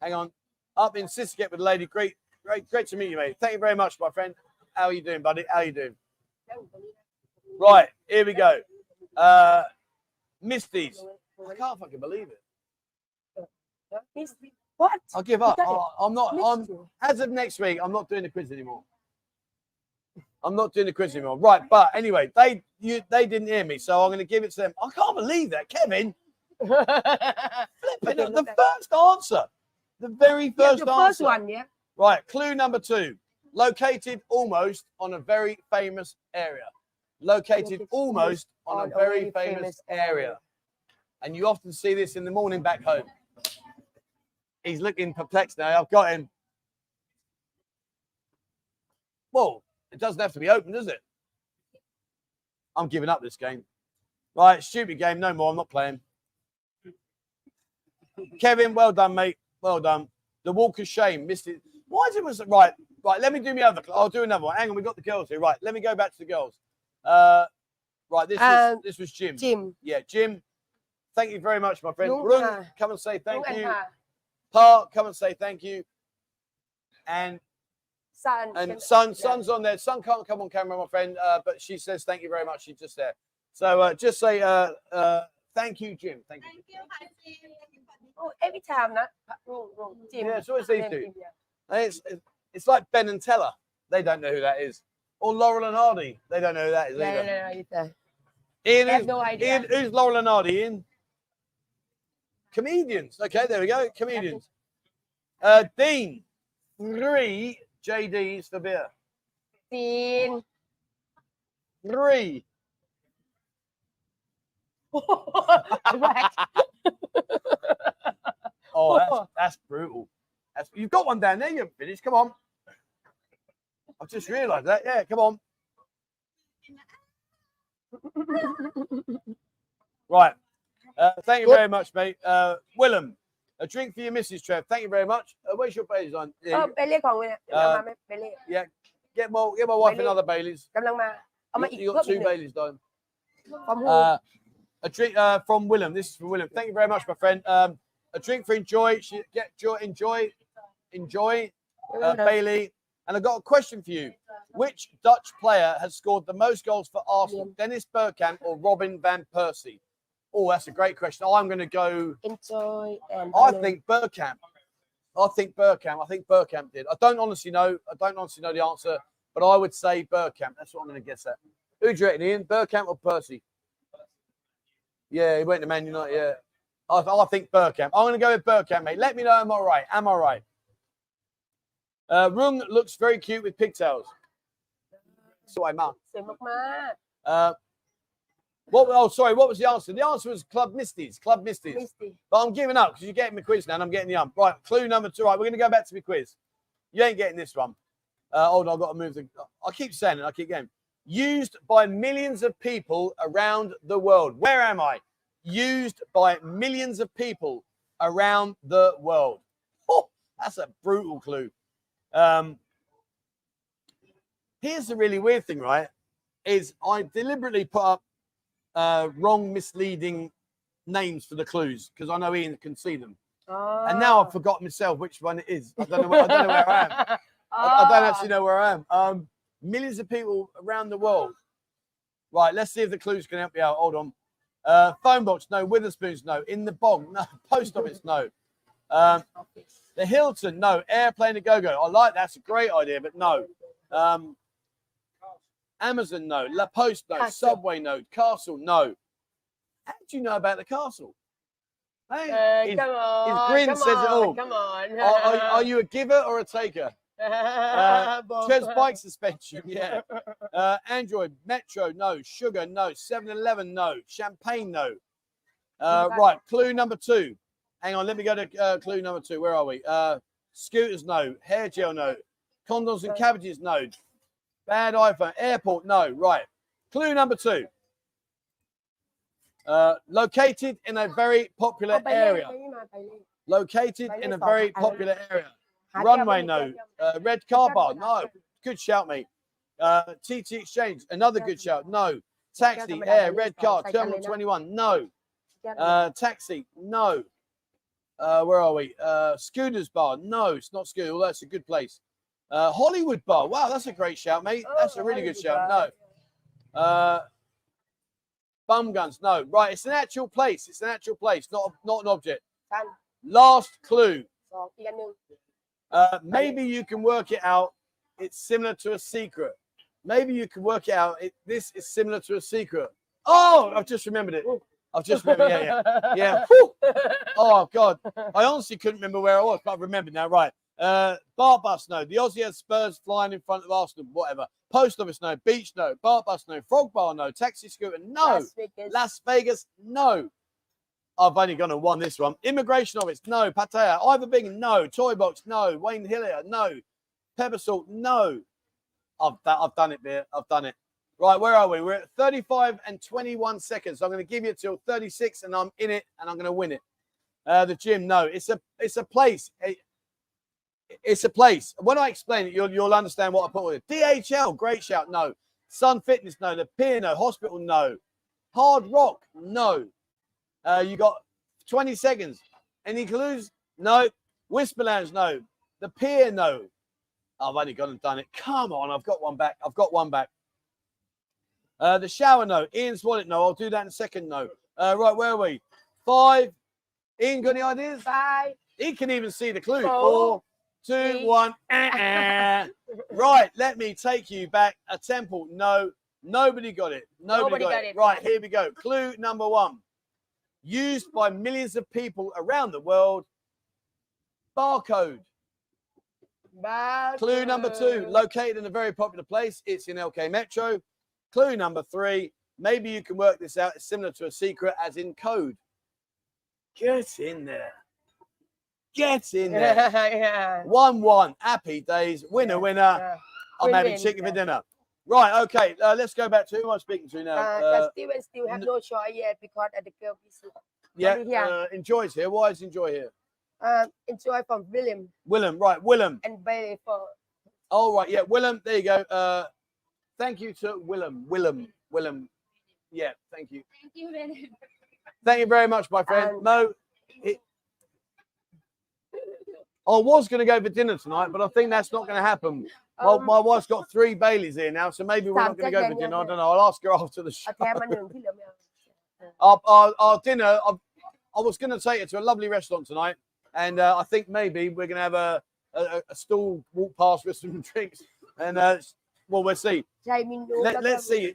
hang on, up in Siskiyou with Lady. Great, great, great to meet you, mate. Thank you very much, my friend. How are you doing, buddy? How are you doing? Right, here we go. Uh, Misty's. I can't fucking believe it. what I'll give up. I, I'm not. I'm as of next week. I'm not doing the quiz anymore. I'm not doing the quiz anymore. Right, but anyway, they you they didn't hear me, so I'm going to give it to them. I can't believe that, Kevin. Flipping the first answer, the very yeah, first the answer. first one yeah Right, clue number two. Located almost on a very famous area. Located Located almost on a very famous area. And you often see this in the morning back home. He's looking perplexed now. I've got him. Well, it doesn't have to be open, does it? I'm giving up this game. Right, stupid game. No more. I'm not playing. Kevin, well done, mate. Well done. The Walk of Shame. Missed it. Why did it was right? Right. Let me do me other. I'll do another one. Hang on. We got the girls here. Right. Let me go back to the girls. Uh, right. This was, this was Jim. Jim. Yeah, Jim. Thank you very much, my friend. Rung, come and say thank you. Pa, come and say thank you. And son, And Sun, son's on there. Son can't come on camera, my friend, uh, but she says thank you very much. She's just there. So uh, just say uh, uh thank you, Jim. Thank, thank you. you every time that wrong wrong Jim Yeah, it's always these two. Jim, yeah. It's it's like Penn and Teller. They don't know who that is. Or Laurel and Hardy. They don't know who that is Yeah, either. yeah, yeah, you. Ian, I who's, no idea. Ian, who's Laurel and Hardy? Ian? Comedians. Okay, there we go. Comedians. Uh, Dean. Three JDs for beer. Dean Three. Right. Oh, that's, that's brutal. That's, you've got one down there. You haven't finished. Come on. I've just realised that. Yeah, come on. Right. Uh, thank you very much, mate. Uh, Willem, a drink for your Mrs. Trev. Thank you very much. Uh, where's your Baileys on? Yeah, เออไปเรียกของเลยเดี๋ยว Uh, มาไม่ไปเรียก get my get my wife Bailey. another Baileys. กำลังมาเอามา You, อีก you เพิ่ got มอีก two หนึ่ง Baileys, darling. ความหู Uh, a drink uh, from Willem. This is from Willem. Thank you very much, my friend. Um, a drink for enjoy. She- Get joy, enjoy, enjoy. uh, Bailey. And I've got a question for you. Which Dutch player has scored the most goals for Arsenal? Dennis Bergkamp or Robin van Persie? Oh, that's a great question. I'm going to go. enjoy and I think Bergkamp. I think Bergkamp. I think Bergkamp did. I don't honestly know. I don't honestly know the answer, but I would say Bergkamp. That's what I'm going to guess at. Who do you reckon, Ian? Bergkamp or Persie? Yeah, he went to Man United. Yeah, I, I think Bergkamp. I'm going to go with Bergkamp, mate. Let me know Am I right? Am I right? Uh, Rung looks very cute with pigtails. สวยมากสวยมากๆ uh, what, oh, sorry, what was the answer? The answer was Club Misties. Club Misties. Misty. But I'm giving up because you're getting the quiz now and I'm getting the ump. Right, clue number two. Right, we're going to go back to the quiz. You ain't getting this one. Uh, hold on, I've got to move the. I keep saying it, I keep going. Used by millions of people around the world. Where am I? Used by millions of people around the world. Oh, that's a brutal clue. Um, here's the really weird thing, right? Is I deliberately put up uh, wrong, misleading names for the clues because I know Ian can see them. อ๋อ And now I've forgotten myself which one it is. I don't know. Where, I don't know where I am. I, I don't actually know where I am. Um, millions of people around the world. Right. Let's see if the clues can help you out. Hold on. Uh, phone box, no. Wetherspoons, no. In the bog, no. Post office, no. Um, the Hilton, no. Airplane to go go. I like that's a great idea, but no. Um, Amazon, no. La Post, no. Castle. Subway, no. Castle, no. How do you know about the castle? Hey, uh, his, come on, his grin come says on, it all. Come on. are, are, are you a giver or a taker? Uh, bike suspension, yeah. Uh, Android, Metro, no. Sugar, no. 7 Eleven, no. Champagne, no. Uh, right, clue number two. Hang on, let me go to uh, clue number two. Where are we? Uh, scooters, no. Hair gel, no. Condoms and cabbages, no. Bad iPhone. Airport, no. Right. Clue number two. Uh, located in a very popular area. Located in a very popular area. Runway, no. Uh, Red Car Bar, no. Good shout, mate. Uh, TT Exchange, another good shout, no. Taxi, air, red car, terminal 21, no. Uh, taxi, no. Uh, where are we? Uh, Scooters Bar, no, it's not Scooter. Well, that's a good place. Uh, Hollywood Bar, wow, that's a great shout, mate. That's a really good shout, no. Uh, Bum guns, no. Right, it's an actual place. It's an actual place, not not an object. Last clue. Uh, maybe you can work it out. It's similar to a secret. Maybe you can work it out. It, this is similar to a secret. Oh, I've just remembered it. I've just remembered. Yeah, yeah, yeah. Oh God, I honestly couldn't remember where I was, but I remember now. Right. Uh, bar bus no. The Aussie had Spurs flying in front of Arsenal. Whatever. Post office no. Beach no. Bar bus no. Frog bar no. Taxi scooter no. Las Vegas, Las Vegas no. I've only gone and won this one. Immigration office, no. Pattaya, Ivor Bing, no. Toy box, no. Wayne Hillier, no. Pepper salt, no. I've, I've done it, Beer. I've done it. Right, where are we? We're at 35 and 21 seconds. So I'm going to give you till 36 and I'm in it and I'm going to win it. Uh, the gym, no. It's a it's a place. It- it's a place. When I explain it, you'll, you'll understand what I put with it. DHL, great shout, no. Sun Fitness, no. The Pier, no. Hospital, no. Hard Rock, no. Uh, you got 20 seconds. Any clues? No. Whisper Lounge, no. The Pier, no. I've only gone and done it. Come on, I've got one back. I've got one back. Uh, the shower, no. Ian's wallet, no. I'll do that in a second, no. Uh, right, where are we? Five. Ian, got any ideas? five He can even see the clue. Four, Four, two, one. Right, let me take you back. A temple, no. Nobody got it. Nobody, Nobody got, got it. it. Right, here we go. Clue number one. Used by millions of people around the world. Barcode. Clue number two, located in a very popular place. It's in LK Metro. Clue number three, maybe you can work this out. It's similar to a secret, as in code. Get in there. Get in there. yeah. One one. Happy days. Winner, Yeah, winner. yeah. I'm having chicken for dinner. Right. Okay. Uh, let's go back to who I'm I speaking to now? Uh, Uh, Steven still have n- no choice yet because of the girl busy. yeah. yeah. Uh, enjoy's here. Why is enjoy here? Uh, enjoy from William Willem. Right. Willem. and Bailey for All right. Yeah. Willem. There you go. Uh, thank you to Willem. Willem. Willem. Yeah. Thank you. Thank you very much. Thank you very much, my friend. And- no. It, I was going to go for dinner tonight, but I think that's not going to happen. Um, my, my wife's got three Baileys here now, so maybe we're not going to go for dinner. I don't know. I'll ask her after the show. our, our, our, dinner, I, I was going to take her to a lovely restaurant tonight, and uh, I think maybe we're going to have a, a, a stall walk past with some drinks, and uh, well, we'll see. Let, let's see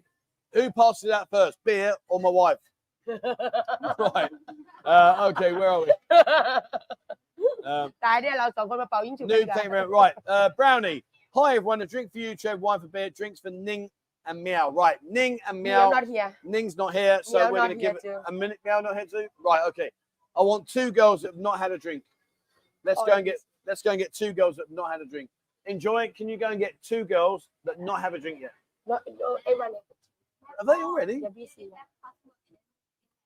who passes out first, beer or my wife. right. Uh, okay, where are we? Um, New playground. Right. Uh, Brownie, Hi, everyone. A drink for you, Chad. Wine for Bear. Drinks for Ning and Meow. Right. Ning and Meow. Meow not here. Ning's not here. So Meow we're going to give it a minute. Meow not here too? Right. Okay. I want two girls that have not had a drink. Let's oh, go and get let's go and get two girls that have not had a drink. Enjoy it. Can you go and get two girls that not have a drink yet? No. Are they already?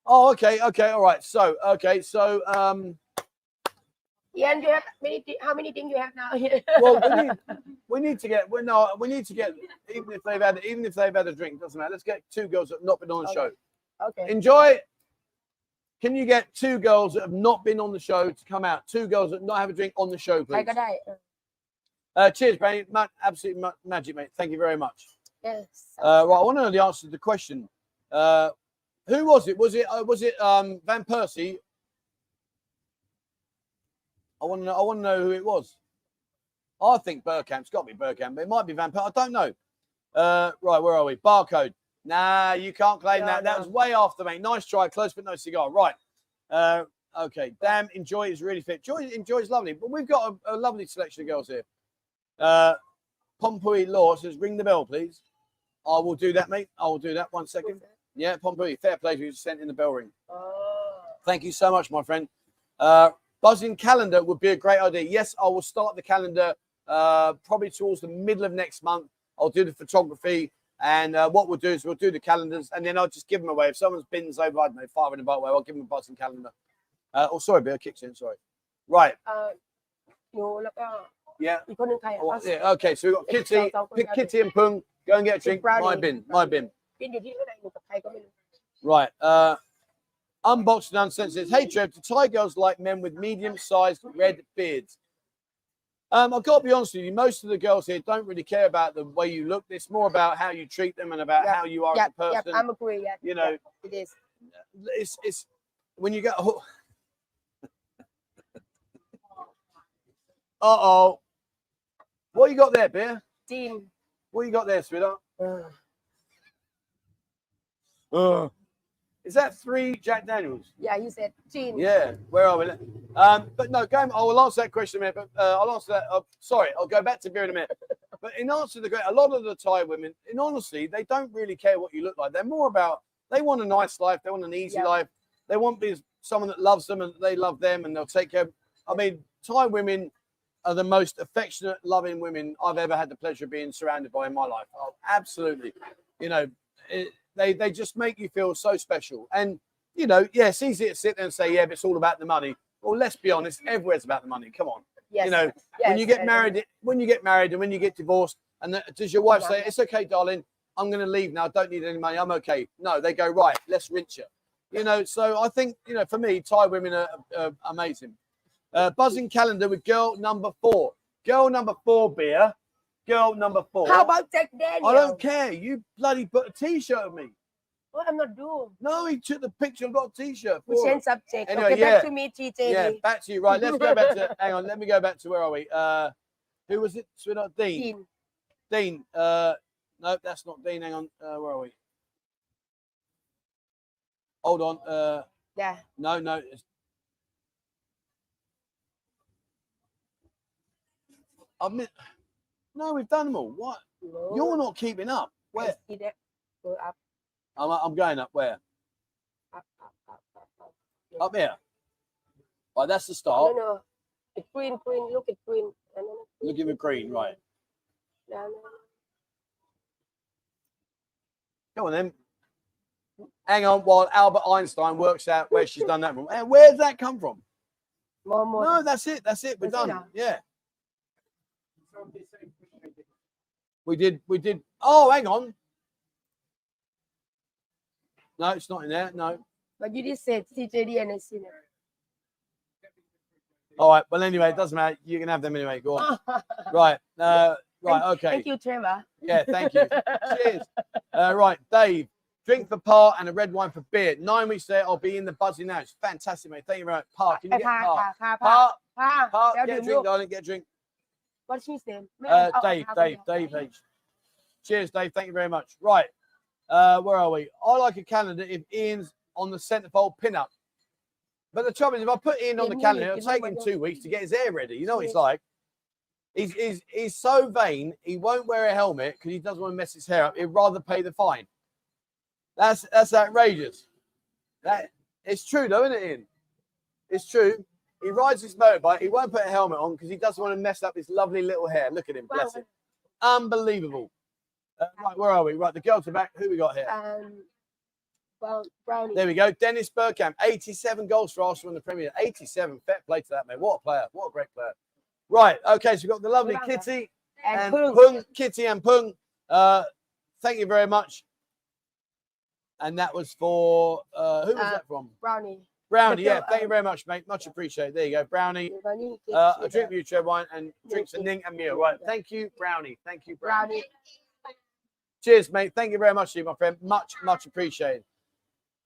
Oh, okay, okay, all right. So, okay, so um, yeah, and you have many th- how many things you have now? well, we need, we need to get. We're no, we need to get. Even if they've had, even if they've had a drink, doesn't matter. Let's get two girls that have not been on the okay. show. Okay. Enjoy. Can you get two girls that have not been on the show to come out? Two girls that not have a drink on the show, please. Uh, cheers, Benny. Ma- absolute ma- magic, mate. Thank you very much. Yes. Uh, well, I want to know the answer to the question. Uh, who was it? Was it uh, was it um, Van Persie I want to know. I want to know who it was. I think Bergkamp's got to be Bergkamp, but it might be Van Persie. I don't know. Uh, right, where are we? Barcode. Nah, you can't claim No, that. That was way after, mate. Nice try, close but no cigar. Right. Uh, okay. Damn, enjoy is really fit. Joy, enjoy is lovely, but we've got a, a lovely selection of girls here. Uh, Pompey Law says, ring the bell, please. I will do that, mate. I will do that. One second. Yeah, Pompey, fair play to you sent in the bell ring. oh Thank you so much, my friend. Uh, buzzing calendar would be a great idea. Yes, I will start the calendar uh, probably towards the middle of next month. I'll do the photography. And uh, what we'll do is we'll do the calendars and then I'll just give them away. If someone's bins over, I don't know, far in the way, I'll give them a buzzing calendar. Uh, oh, sorry, Bill kicks in. Sorry. Right. yeah. Oh, yeah. Okay, so we've got Kitty, Kitty and Pung. Go and get a drink. My bin. My bin. Right. Uh, Unboxed and uncensored. Hey, Joe, do Thai girls like men with medium sized red beards? Um, I've got to be honest with you, most of the girls here don't really care about the way you look. It's more about how you treat them and about yep. how you are yep. as a person. Yep. I'm agree. Yeah, you know, it is. It's it's when you get. Oh. uh oh, what you got there, beer? Dean. What you got there, sweetheart? Uh. Uh is that three Jack Daniels? yeah you said จีน Yeah. Where are we? Um, but no, going. I will answer that question in a minute. But uh, I'll answer that. Uh, sorry, I'll go back to beer in a minute. But in answer to the a lot of the Thai women, in honesty, they don't really care what you look like. They're more about they want a nice life, they want an easy Yeah. life. They want be someone that loves them and they love them and they'll take care. I mean, Thai women are the most affectionate, loving women I've ever had the pleasure of being surrounded by in my life. Oh, absolutely. You know, it, they they just make you feel so special. And you know, yeah, it's easy to sit there and say, yeah, but it's all about the money. Well, let's be honest, everywhere's about the money. Come on. yes You know, yes, when you get married, when you get married and when you get divorced, and the, does your wife say, it's okay, darling, I'm going to leave now. I don't need any money. I'm okay. No, they go, right, let's rinse you. You know, so I think, you know, for me, Thai women are, are amazing. Uh, buzzing calendar with girl number four. Girl number four, beer. Girl number four. how about Jack Daniel I don't care. You bloody put a t-shirt of me. what I'm not doing No, he took the picture and got a t-shirt. we change subject Anyway, okay yeah. back to me TJ Yeah, back to you. Right, let's go back to. hang on, let me go back to where are we? Uh, who was it? Sweetheart, Dean. จีน Dean. Uh, no, that's not Dean. Hang on. Uh, where are we? Hold on. Uh, yeah no, no. Mi- No, we've done them all. What? You're not keeping up. Where? see that go up I'm, I'm going up. Where? up up up up, up. Up here. Right, that's the start. no no. the green green look at green no, no, no. Look at the green. Right. no, no. Go on then. Hang on while Albert Einstein works out where she's done that from. Eh, Where's that come from? more more No, that's it. That's it. We're That's done. now? Yeah. From the same thing I did. We did, we did. Oh, hang on. No, it's not in there. No. But you just said CJD and it's in there. All right. Well, anyway, it doesn't matter. You can have them anyway. Go on. right. Uh, right. Okay. Thank you, Trevor. Yeah. Thank you. Cheers. Uh, right, Dave. Drink for par and a red wine for beer. Nine weeks there, I'll be in the buzzing now. It's fantastic, mate. Thank you very much. Par, can you get par? Par, par, par. par. par. par. Drink, darling. Get a drink. What's his name? Uh, oh, Dave, Dave, Dave H. Cheers, Dave. Thank you very much. Right. Uh, where are we? I like a calendar if Ian's on the centerfold pin-up. But the trouble is, if I put Ian on the calendar, it'll take him two weeks to get his hair ready. You know what it's like. He's, he's, he's so vain, he won't wear a helmet because he doesn't want to mess his hair up. He'd rather pay the fine. That's that's outrageous. That It's true, though, isn't it, Ian? It's true. He rides his motorbike. He won't put a helmet on because he doesn't want to mess up his lovely little hair. Look at him, bless him. Unbelievable. Uh, right, where are we? Right, the girls are back. Who we got here? um brown brownie There we go. Dennis Bergkamp, 87 goals for Arsenal in the Premier. 87. Fair play to that, mate. What a player. What a great player. Right. Okay. So we've got the lovely answer. Kitty and and Pung. Pung. Kitty and Pung. Uh, thank you very much. And that was for, uh, who was Uh, that from? brownie Brownie, yeah, uh, thank you um, very much, mate. Much appreciated. There you go, Brownie. Uh, a drink your you, wine, and drinks and ning and meal. Right, thank you, Brownie. Thank you, Brownie. Cheers, mate. Thank you very much, to you, my friend. Much, much appreciated.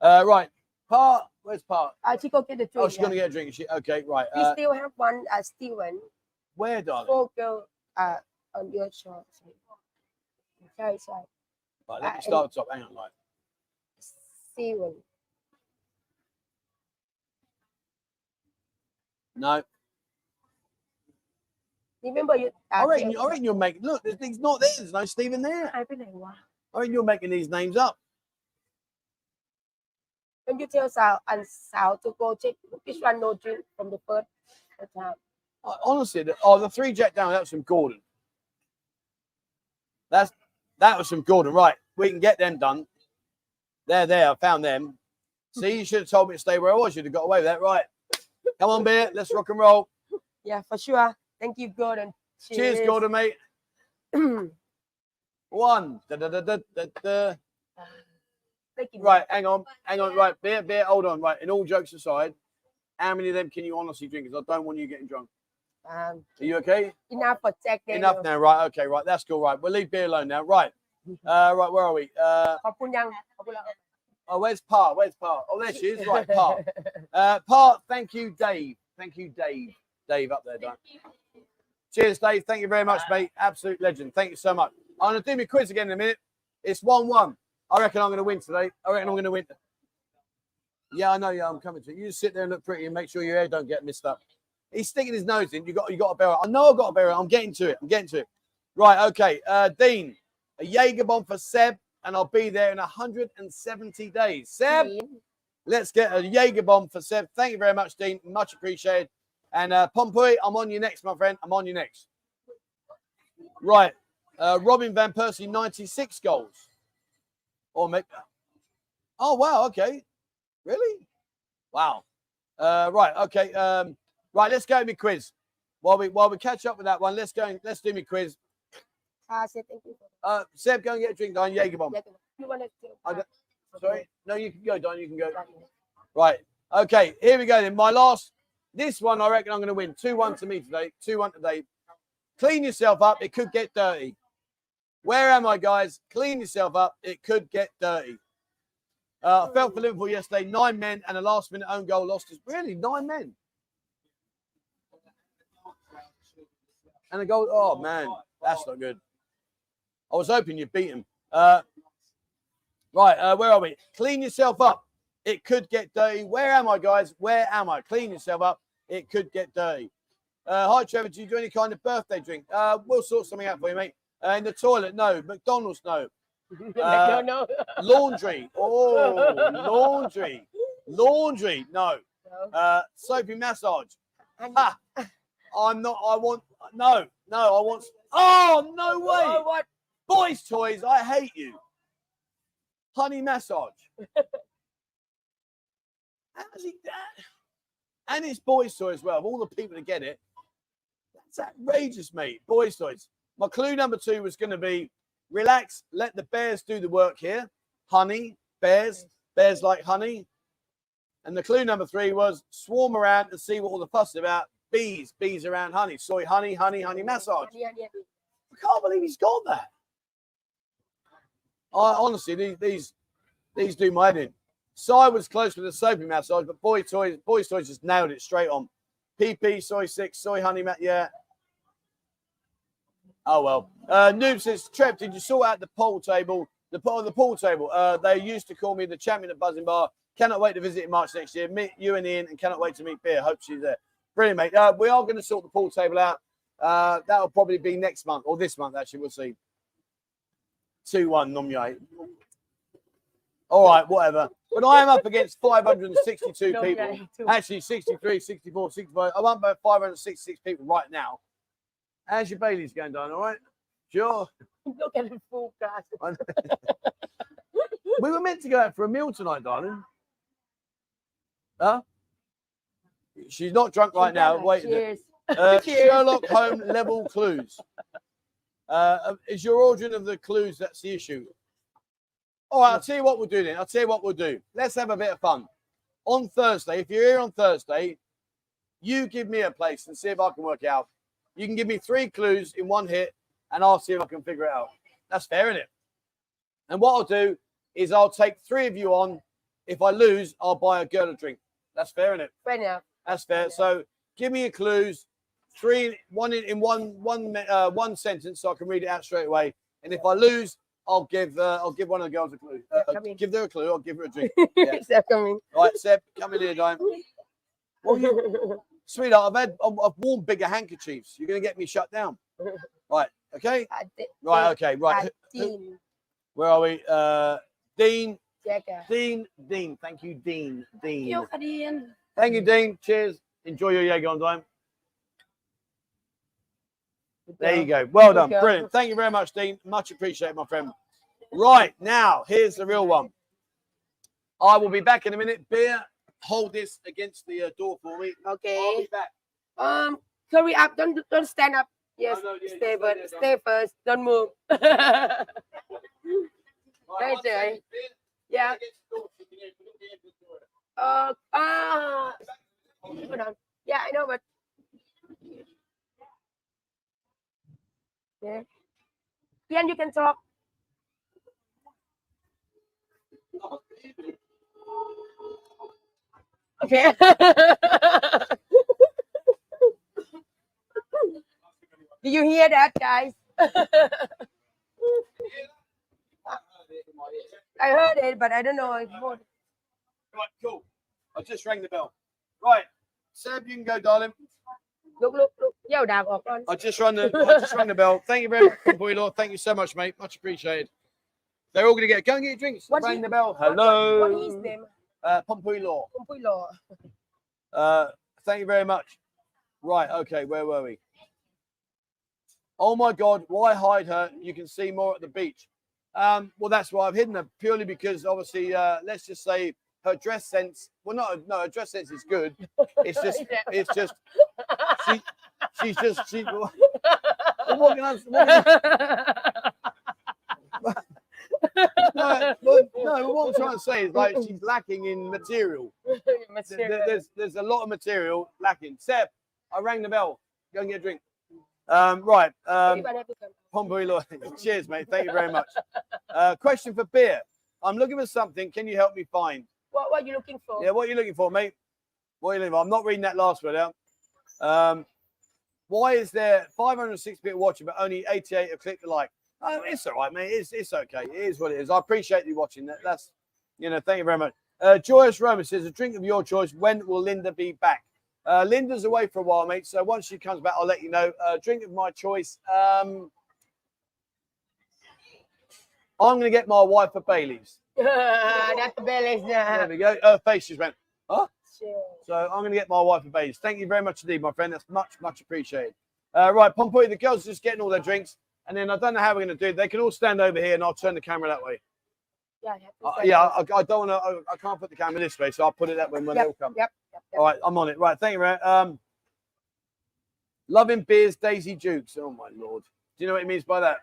Uh, right, part. Where's part? Uh, she go get a oh, drink. Oh, she's yeah. gonna get a drink. She okay, right. We uh, still have one, uh, Steven. Where, darling? Four girl, uh, on your shot. Okay, sorry. Right, let me uh, start top. Hang on, right. Steven. No. Remember you? I uh, reckon, you, I reckon you're making. Look, this thing's not there. There's no Stephen there. I believe? I reckon you're making these names up. Can you tell Sal and Sal to go check which one no drink from the first attempt? Uh, honestly, the, oh, the three Jack down. That was from Gordon. That's that was from Gordon. Right, we can get them done. They're there. I found them. See, you should have told me to stay where I was. You'd have got away with that, right? Come on, beer. Let's rock and roll. yeah for sure thank you Gordon Cheers, Gordon, mate. One. Da, da, da. Right, hang on, hang on. Right, beer, beer. Hold on. Right, in all jokes aside, how many of them can you honestly drink? Because I don't want you getting drunk. um, Are you okay? enough for Daniel Enough now. Right. Okay. Right. That's cool. Right. We'll leave beer alone now. Right. Uh, right. Where are we? Uh, Oh, where's Pa? Where's Pa? Oh, there she is. Right, Pa. Uh, pa, thank you, Dave. Thank you, Dave. Dave up there, Dan. Cheers, Dave. Thank you very much, mate. Absolute legend. Thank you so much. I'm going to do my quiz again in a minute. It's 1 1. I reckon I'm going to win today. I reckon I'm going to win. Yeah, I know. Yeah, I'm coming to you. You just sit there and look pretty and make sure your hair don't get messed up. He's sticking his nose in. You got, you got to bear it. I know I've got to bear it. I'm getting to it. I'm getting to it. Right. Okay. Uh, Dean, a Jaeger bomb for Seb and I'll be there in 170 days. Seb, let's get a Jaeger bomb for Seb. Thank you very much, Dean. Much appreciated. And uh, Pompuy, I'm on you next, my friend. I'm on you next. Right. Uh, Robin Van Persie, 96 goals. Or make. Oh, wow. Okay. Really? Wow. Uh, right. Okay. Um, right. Let's go to my quiz. While we while we catch up with that one, let's go. And, let's do me quiz. Ah, say thank you. Uh, Seb, go and get a drink, Don. Jaeger bomb. that. You want to I Sorry. No, you can go, Don. You can go. Right. Okay. Here we go. Then my last. This one, I reckon I'm going to win. Two one to me today. Two one today. Clean yourself up. It could get dirty. Where am I, guys? Clean yourself up. It could get dirty. Uh, I felt for Liverpool yesterday. Nine men and a last minute own goal lost us. Really, nine men and a goal. Oh man, that's not good. I was hoping you'd beat him. Uh, right, uh, where are we? Clean yourself up. It could get dirty. Where am I, guys? Where am I? Clean yourself up. It could get dirty. Uh, hi, Trevor. Do you do any kind of birthday drink? Uh, we'll sort something out for you, mate. Uh, in the toilet, no. McDonald's, no. Uh, no, no. Laundry. Oh, laundry. Laundry, no. Uh, soapy massage. I'm not. I want. No, no. I want. Oh no way! Oh, what? Boys' toys. I hate you. Honey massage. How's he that? And it's boys' toy as well. Of all the people to get it, that's outrageous, mate. Boys' toys. My clue number two was going to be relax, let the bears do the work here. Honey, bears, bears like honey. And the clue number three was swarm around and see what all the fuss is about. Bees, bees around honey. Soy, honey, honey, honey massage. I can't believe he's got that. I honestly, these these, these do my head in. Cy was close with the soapy massage, but boy toys, boys toys just nailed it straight on. PP, soy six, soy honey, mat, yeah. Oh well. Uh, Noob says, Trev, did you sort out the pool table? The pool, the pool table. Uh, they used to call me the champion of Buzzing Bar. Cannot wait to visit in March next year. Meet you and Ian, and cannot wait to meet Beer. Hope she's there. Brilliant, mate. Uh, we are going to sort the pool table out. Uh, that'll probably be next month or this month, actually. We'll see. 2 1, Nomye. All right, whatever. But I am up against 562 No, people. Actually, 63, 64, 65. I'm up about 566 people right now. How's your Bailey's going down? All right? Sure. I'm not getting full class. we were meant to go out for a meal tonight, darling. Huh? She's not drunk right now. Wait. Cheers. Uh, Cheers. Sherlock Holmes level clues. Uh, is your ordering of the clues that's the issue? All right, I'll tell you what we'll do then. I'll tell you what we'll do. Let's have a bit of fun. On Thursday, if you're here on Thursday, you give me a place and see if I can work it out. You can give me three clues in one hit, and I'll see if I can figure it out. That's fair, isn't it? And what I'll do is I'll take three of you on. If I lose, I'll buy a girl a drink. That's fair, isn't it? Fair enough. That's fair. So give me your clues, three, one in, in one, one, uh, one sentence, so I can read it out straight away. And if I lose, I'll give, uh, I'll give one of the girls a clue. Uh, give her a clue. I'll give her a drink. Yeah. That coming? Right, Seb, come in here, Dime. Well, you, sweetheart, I've had, I've, I've worn bigger handkerchiefs. You're gonna get me shut down. Right. Okay. Right. Okay. Right. I Dean Where are we? Uh, Dean. Jaeger. Dean. Dean. Thank you, Dean. Dean. Yêu cả Dean. Thank you, Dean. Cheers. Enjoy your Jaeger on Dime. There you go. Well done. Brilliant. Thank you very much, Dean. Much appreciated, my friend. Right now, here's the real one. I will be back in a minute. Beer, hold this against the uh, door for me. I'll Okay. be back. Um, hurry up. Don't don't stand up. Yes. no, yeah, stay, stay but there, stay first. Don't move. Right, Right one there. Beer, yeah. against the door, so you can hear- you can hear the door. Uh, ah. Hold on. Yeah, I know, but. Yeah. Ian, you can talk. Okay. Do you hear that guys I heard it but I don't know Right, cool. I just rang the bell. Right, Seb, you can go, darling. Look, look, look. Yo, Dad. I just rang the I just rang the bell. Thank you very much, Boy Lord. Thank you so much, mate. Much appreciated. They're all gonna get go and get your drinks. What Rang the bell. what- Hello. What is them? Uh, Pompey Law. Pompuy law. Uh, thank you very much. Right, okay, where were we? Oh my God, why hide her? You can see more at the beach. Um, well, that's why I've hidden her purely because obviously, uh, let's just say her dress sense. Well, not no, her dress sense is good. It's just, it's just she, she's just, she. What can I, what can I- no, no, what I'm trying to say is like she's lacking in material. There- there- there's there's a lot of material lacking. Seb, I rang the bell. Go and get a drink. Um, right. Um, Law. Cheers, mate. Thank you very much. Uh, question for beer. I'm looking for something. Can you help me find? what what you looking for Yeah, what are you looking for, mate? What are you looking for? I'm not reading that last word out. Um, why is there 506 people watching but only 88 have clicked the like? Oh, it's all right, mate. It's, it's okay. It is what it is. I appreciate you watching. That, that's, you know, thank you very much. Uh, Joyous Roman says, a drink of your choice. When will Linda be back? Uh, Linda's away for a while, mate. So once she comes back, I'll let you know. Uh, drink of my choice. Um, I'm going to get my wife a Bailey's. that's the bell There we go. Her face just went. Sure. So I'm going to get my wife a Bailey's. Thank you very much indeed, my friend. That's much, much appreciated. Uh, right, Pompoy, the girls are just getting all their drinks. And then I don't know how we're going to do it. They can all stand over here and I'll turn the camera that way. Yeah, to Uh, yeah. I, I don't want to, I, I can't put the camera this way. So I'll put it that way when they all come. Yep, yep, yep. All right, I'm on it. Right, thank you, man. Um, loving beers, Daisy Dukes. Oh, my Lord. Do you know what it means by that?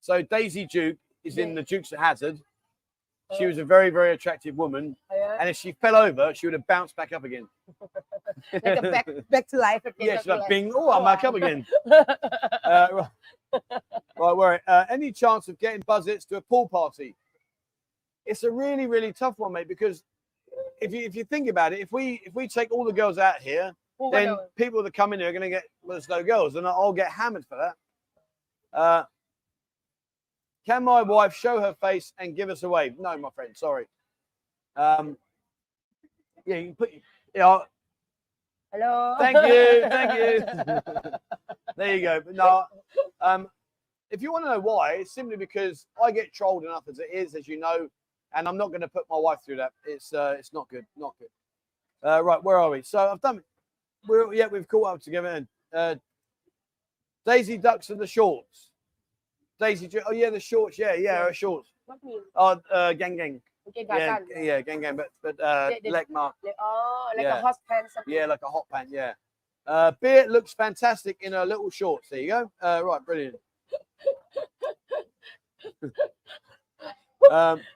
So Daisy Duke is in the Dukes of Hazzard. She was a very, very attractive woman. Yeah. And if she fell over, she would have bounced back up again. Like a back, back to life. again, yeah, she's like, life. bing, oh, I'm back up again. Uh, right, right where, uh, any chance of getting Buzzets to a pool party? It's a really, really tough one, mate, because if you if you think about it, if we if we take all the girls out here, Who then people that come in here are going to get well, there's no girls, and I'll get hammered for that. Uh, can my wife show her face and give us a wave? No, my friend, sorry. Um, yeah, you can put. Yeah, Hello. thank you, thank you. there you go. But no, um, if you want to know why, it's simply because I get trolled enough as it is, as you know, and I'm not going to put my wife through that. It's uh, it's not good, not good. Uh, right, where are we? So I've done. We're yeah, we've caught up together. And uh, Daisy ducks and the shorts. Daisy, oh yeah, the shorts, yeah, yeah, yeah. Uh, shorts. What mean? Oh, uh, gang gang. Okay, yeah, yeah, yeah, gang gang, but but uh, the, leg mark. Oh, like yeah. a hot pants. Yeah, like a hot pant. Yeah. Uh, Beer looks fantastic in her little shorts. There you go. Uh, right, brilliant. um,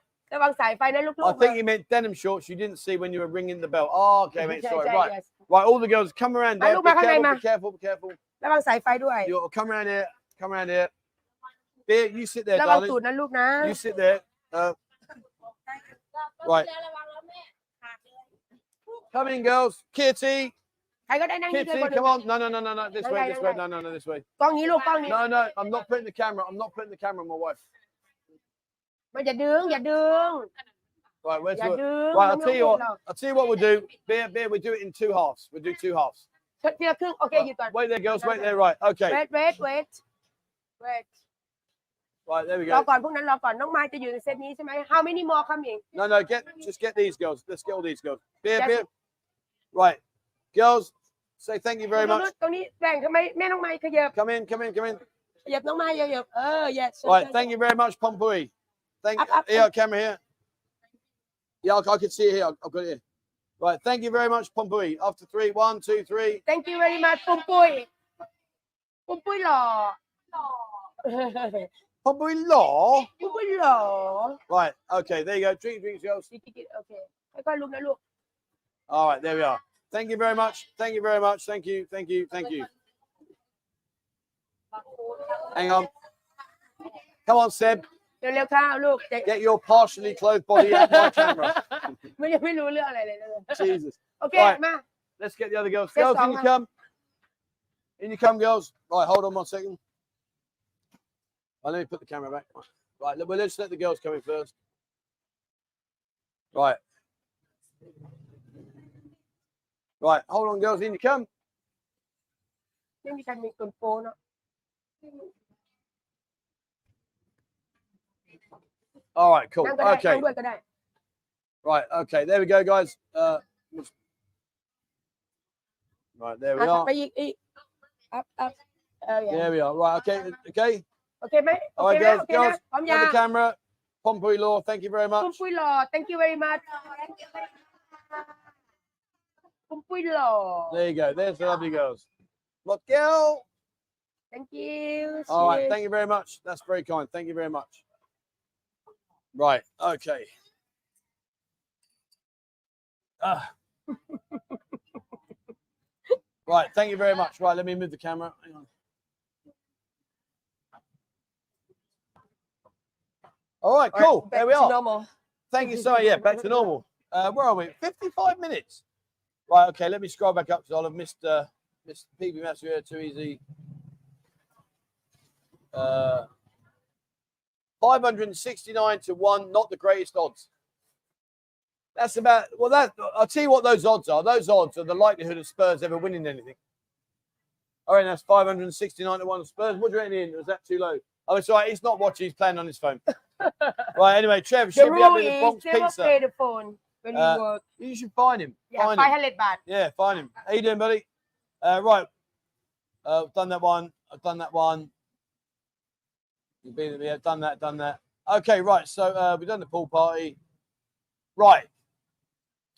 I think you meant denim shorts you didn't see when you were ringing the bell. Oh, okay, mate, sorry. Right, right, all the girls, come around there. Be careful, be careful, be careful. You'll come around here, come around here. Beer, you sit there, ระวังตู darling. ดนะลูกนะ You sit there. Uh, Right. ระวังแล้วแม่ขาดเลย come in, girls. Kitty, ใครก็ได้นั่งนี่ Kitty, ด้วย come on. No, no, no, no, no. This No, way, no, this no, way. no. No, no, no, this way. กล้องนี้ลูกกล้องนี้ No, no. I'm not putting the camera. I'm not putting the camera on my wife. มันอย่าดึงอย่าดึง Right, where's อย่า the? ดึง Right, มั I'll น tell ไม่ you พูด what. หรอก I'll tell you what we'll do. Beer, beer. We do it in two halves. We'll do two halves. ทีละครึ่งโอเคหยุดก่อน Wait there, girls. Wait there. Right. Okay. wait wait wait wait Right. There we รอ go. ก่อนพวกนั้นรอก่อนน้องไม้จะอยู่ในเซตนี้ใช่ไหม how many more coming No, no. Get just get these girls. Let's get all these girls. Beer, Yes. beer. Right, girls. Say thank you very ตรง much. นู้นตรงนี้แบ่งทำไมแม่น้องไม้ขยับ Come in. Come in. Come in. ขยับน้องไม้ขยับเออ yes Right. Thank you very much, Pompey. Thank Up, up, here, up. camera here. Yeah, I, I can see it here. I've got it here. Right. Thank you very much, Pompey. After three, one, two, three. thank you very much ปุ้มปุ้ยปุ้มปุ้ยหล่อ Pompey Law. ปุ้มปุ้ยหล่อ Right. Okay. There you go. Drink, drink, girls. โอเคค่อยๆลุกนะลูก All right, there we are. Thank you very much. Thank you very much. Thank you. Thank you. Thank you. Hang on. Come on, Seb. เร็วๆค่ะลูกจะ Get your partially clothed body out my camera. ไม่ยังไม่รู้เรื่องอะไรเลยเลย Jesus. โอเค Right. มา Let's get the other girls. Yes, Girls, can you Alma. come? In you come, girls. Right, hold on one second. Oh, let me put the camera back. Right, well, let's let the girls come in first. Right. Right, hold on, girls, in you come. All right, cool. Okay. Right, okay, there we go, guys. Uh, right, there we are. There we are. Right, okay, okay. Okay, mate? Okay, All right, girls, okay girls, na? on the camera. Pompuy Law, thank you very much. Pompuy Law, thank you very much. Pompuy Law. There you go. There's the lovely girls. Look, girl. Thank you. All right, thank you very much. That's very kind. Thank you very much. Right, okay. Ah. Right, thank you very much. Right, let me move the camera. Hang on. All right, All cool. there we to are. normal Thank you. So, yeah, back to normal. Uh, where are we? 55 minutes. Right, okay, let me scroll back up because I'll have missed, uh, missed PB Master here too easy. Uh, 569 to 1, not the greatest odds. That's about, well, that I'll tell you what those odds are. Those odds are the likelihood of Spurs ever winning anything. All right, that's 569 to 1 Spurs. What do you reckon, Ian? Was that too low? Oh, it's all right. He's not watching. He's playing on his phone. right, anyway, Trev should the be having a Bronx pizza. pay the phone when you Uh, work. You should find him. Yeah, find him. bad. Yeah, find him. How you doing, buddy? Uh, right. Uh, I've done that one. I've done that one. You've been yeah, done that, done that. Okay, right. So uh, we've done the pool party. Right.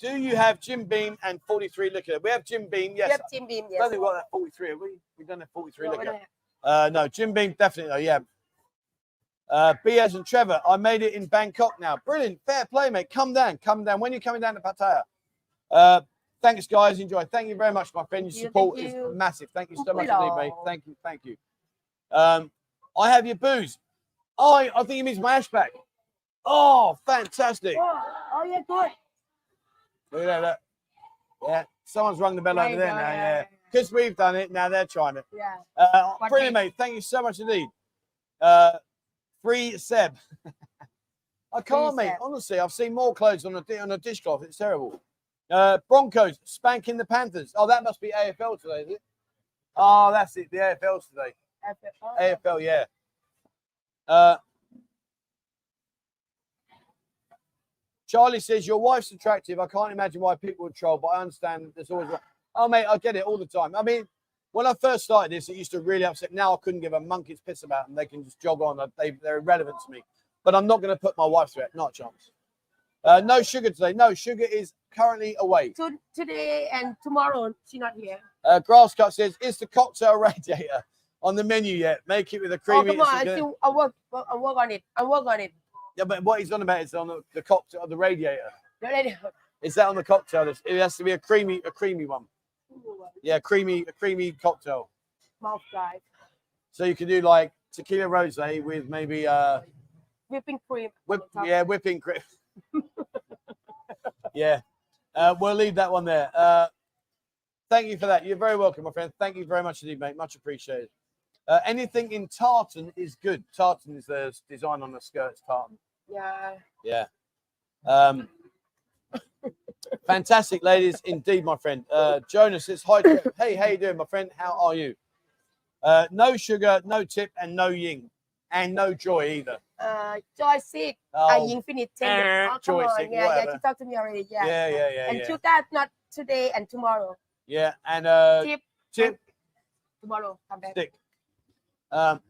Do you have Jim Beam and 43 liquor? We have Jim Beam, yes. We have Jim Beam, yes. don't we've got that 43. Have we? We've done that 43 Well, liquor. Uh, no, Jim Beam, definitely. No, yeah. Uh, Biaz and Trevor, I made it in Bangkok now. Brilliant. Fair play, mate. Come down. Come down. When you're coming down to Pattaya. Uh, thanks, guys. Enjoy. Thank you very much, my friend. Your Thank you, support is massive. Thank you so much indeed, mate. Thank you. Thank you. Um, I have your booze. Oh, I, I think he means my ash back. Oh, fantastic. oh oh yeah good Look at that. Yeah. Someone's rung the bell There over there go, now. yeah, Yeah. yeah, Because we've done it. Now they're trying it. yeah Uh, brilliant, mate. Thank you so much indeed. Uh, free Seb. I can't, mate. Seb. Honestly, I've seen more clothes on a on a dishcloth. It's terrible. Uh, Broncos spanking the Panthers. Oh, that must be AFL today, is it? Oh, that's it. The AFL's today. Oh, AFL, yeah. Uh, Charlie says your wife's attractive. I can't imagine why people would troll, but I understand there's always. Oh, mate, I get it all the time. I mean, when I first started this, it used to really upset. Now I couldn't give a monkey's piss about them. They can just jog on. They, they're irrelevant to me. But I'm not going to put my wife through it. Not a chance. Uh, no sugar today. No, sugar is currently away. To, today and tomorrow she's not here Uh, Grasscut says, is the cocktail radiator on the menu yet? Make it with a oh creamy. come on I still I work I work on it I work on it Yeah, but what he's on about is on the, the cocktail, the radiator. no, no, no. Is that on the cocktail? It has to be a creamy, a creamy one. Yeah, creamy, a creamy cocktail. mouth dry So you can do like tequila rosé with maybe uh, whipping cream whip, yeah, whipping cream. yeah, uh, we'll leave that one there. Uh, thank you for that. You're very welcome, my friend. Thank you very much indeed, mate. Much appreciated. Uh, anything in tartan is good. Tartan is the design on the skirts. Tartan. yeah Yeah. Um, fantastic, ladies, indeed, my friend. Uh, Jonas says, Hi, hey, how you doing, my friend? How are you? Uh, no sugar, no tip, and no ying, and no joy either. uh Joy sick Oh, uh Infinite eh, Tender. Oh, come Joy on. sick, yeah, yeah, whatever. she talked to me already. Yeah. yeah, yeah, yeah, and yeah. two guys not today and tomorrow. yeah, and uh, Tip tip, tomorrow. Come back. stick. Um,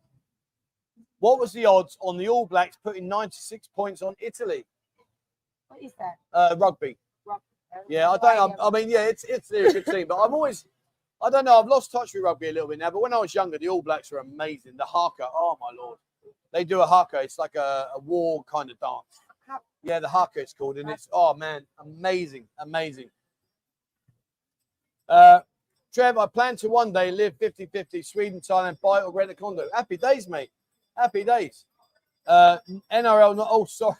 what was the odds on the All Blacks putting 96 points on Italy? What is that? Uh, rugby. Yeah, I don't. I, I mean, yeah, it's it's a good team, but I'm always, I don't know. I've lost touch with rugby a little bit now. But when I was younger, the All Blacks were amazing. The haka, oh my lord, they do a haka. It's like a, a war kind of dance. Yeah, the haka it's called, and it's oh man, amazing, amazing. Uh, Trev, I plan to one day live 50-50 Sweden, Thailand, buy or rent a condo. Happy days, mate. Happy days. Uh, NRL, not oh sorry.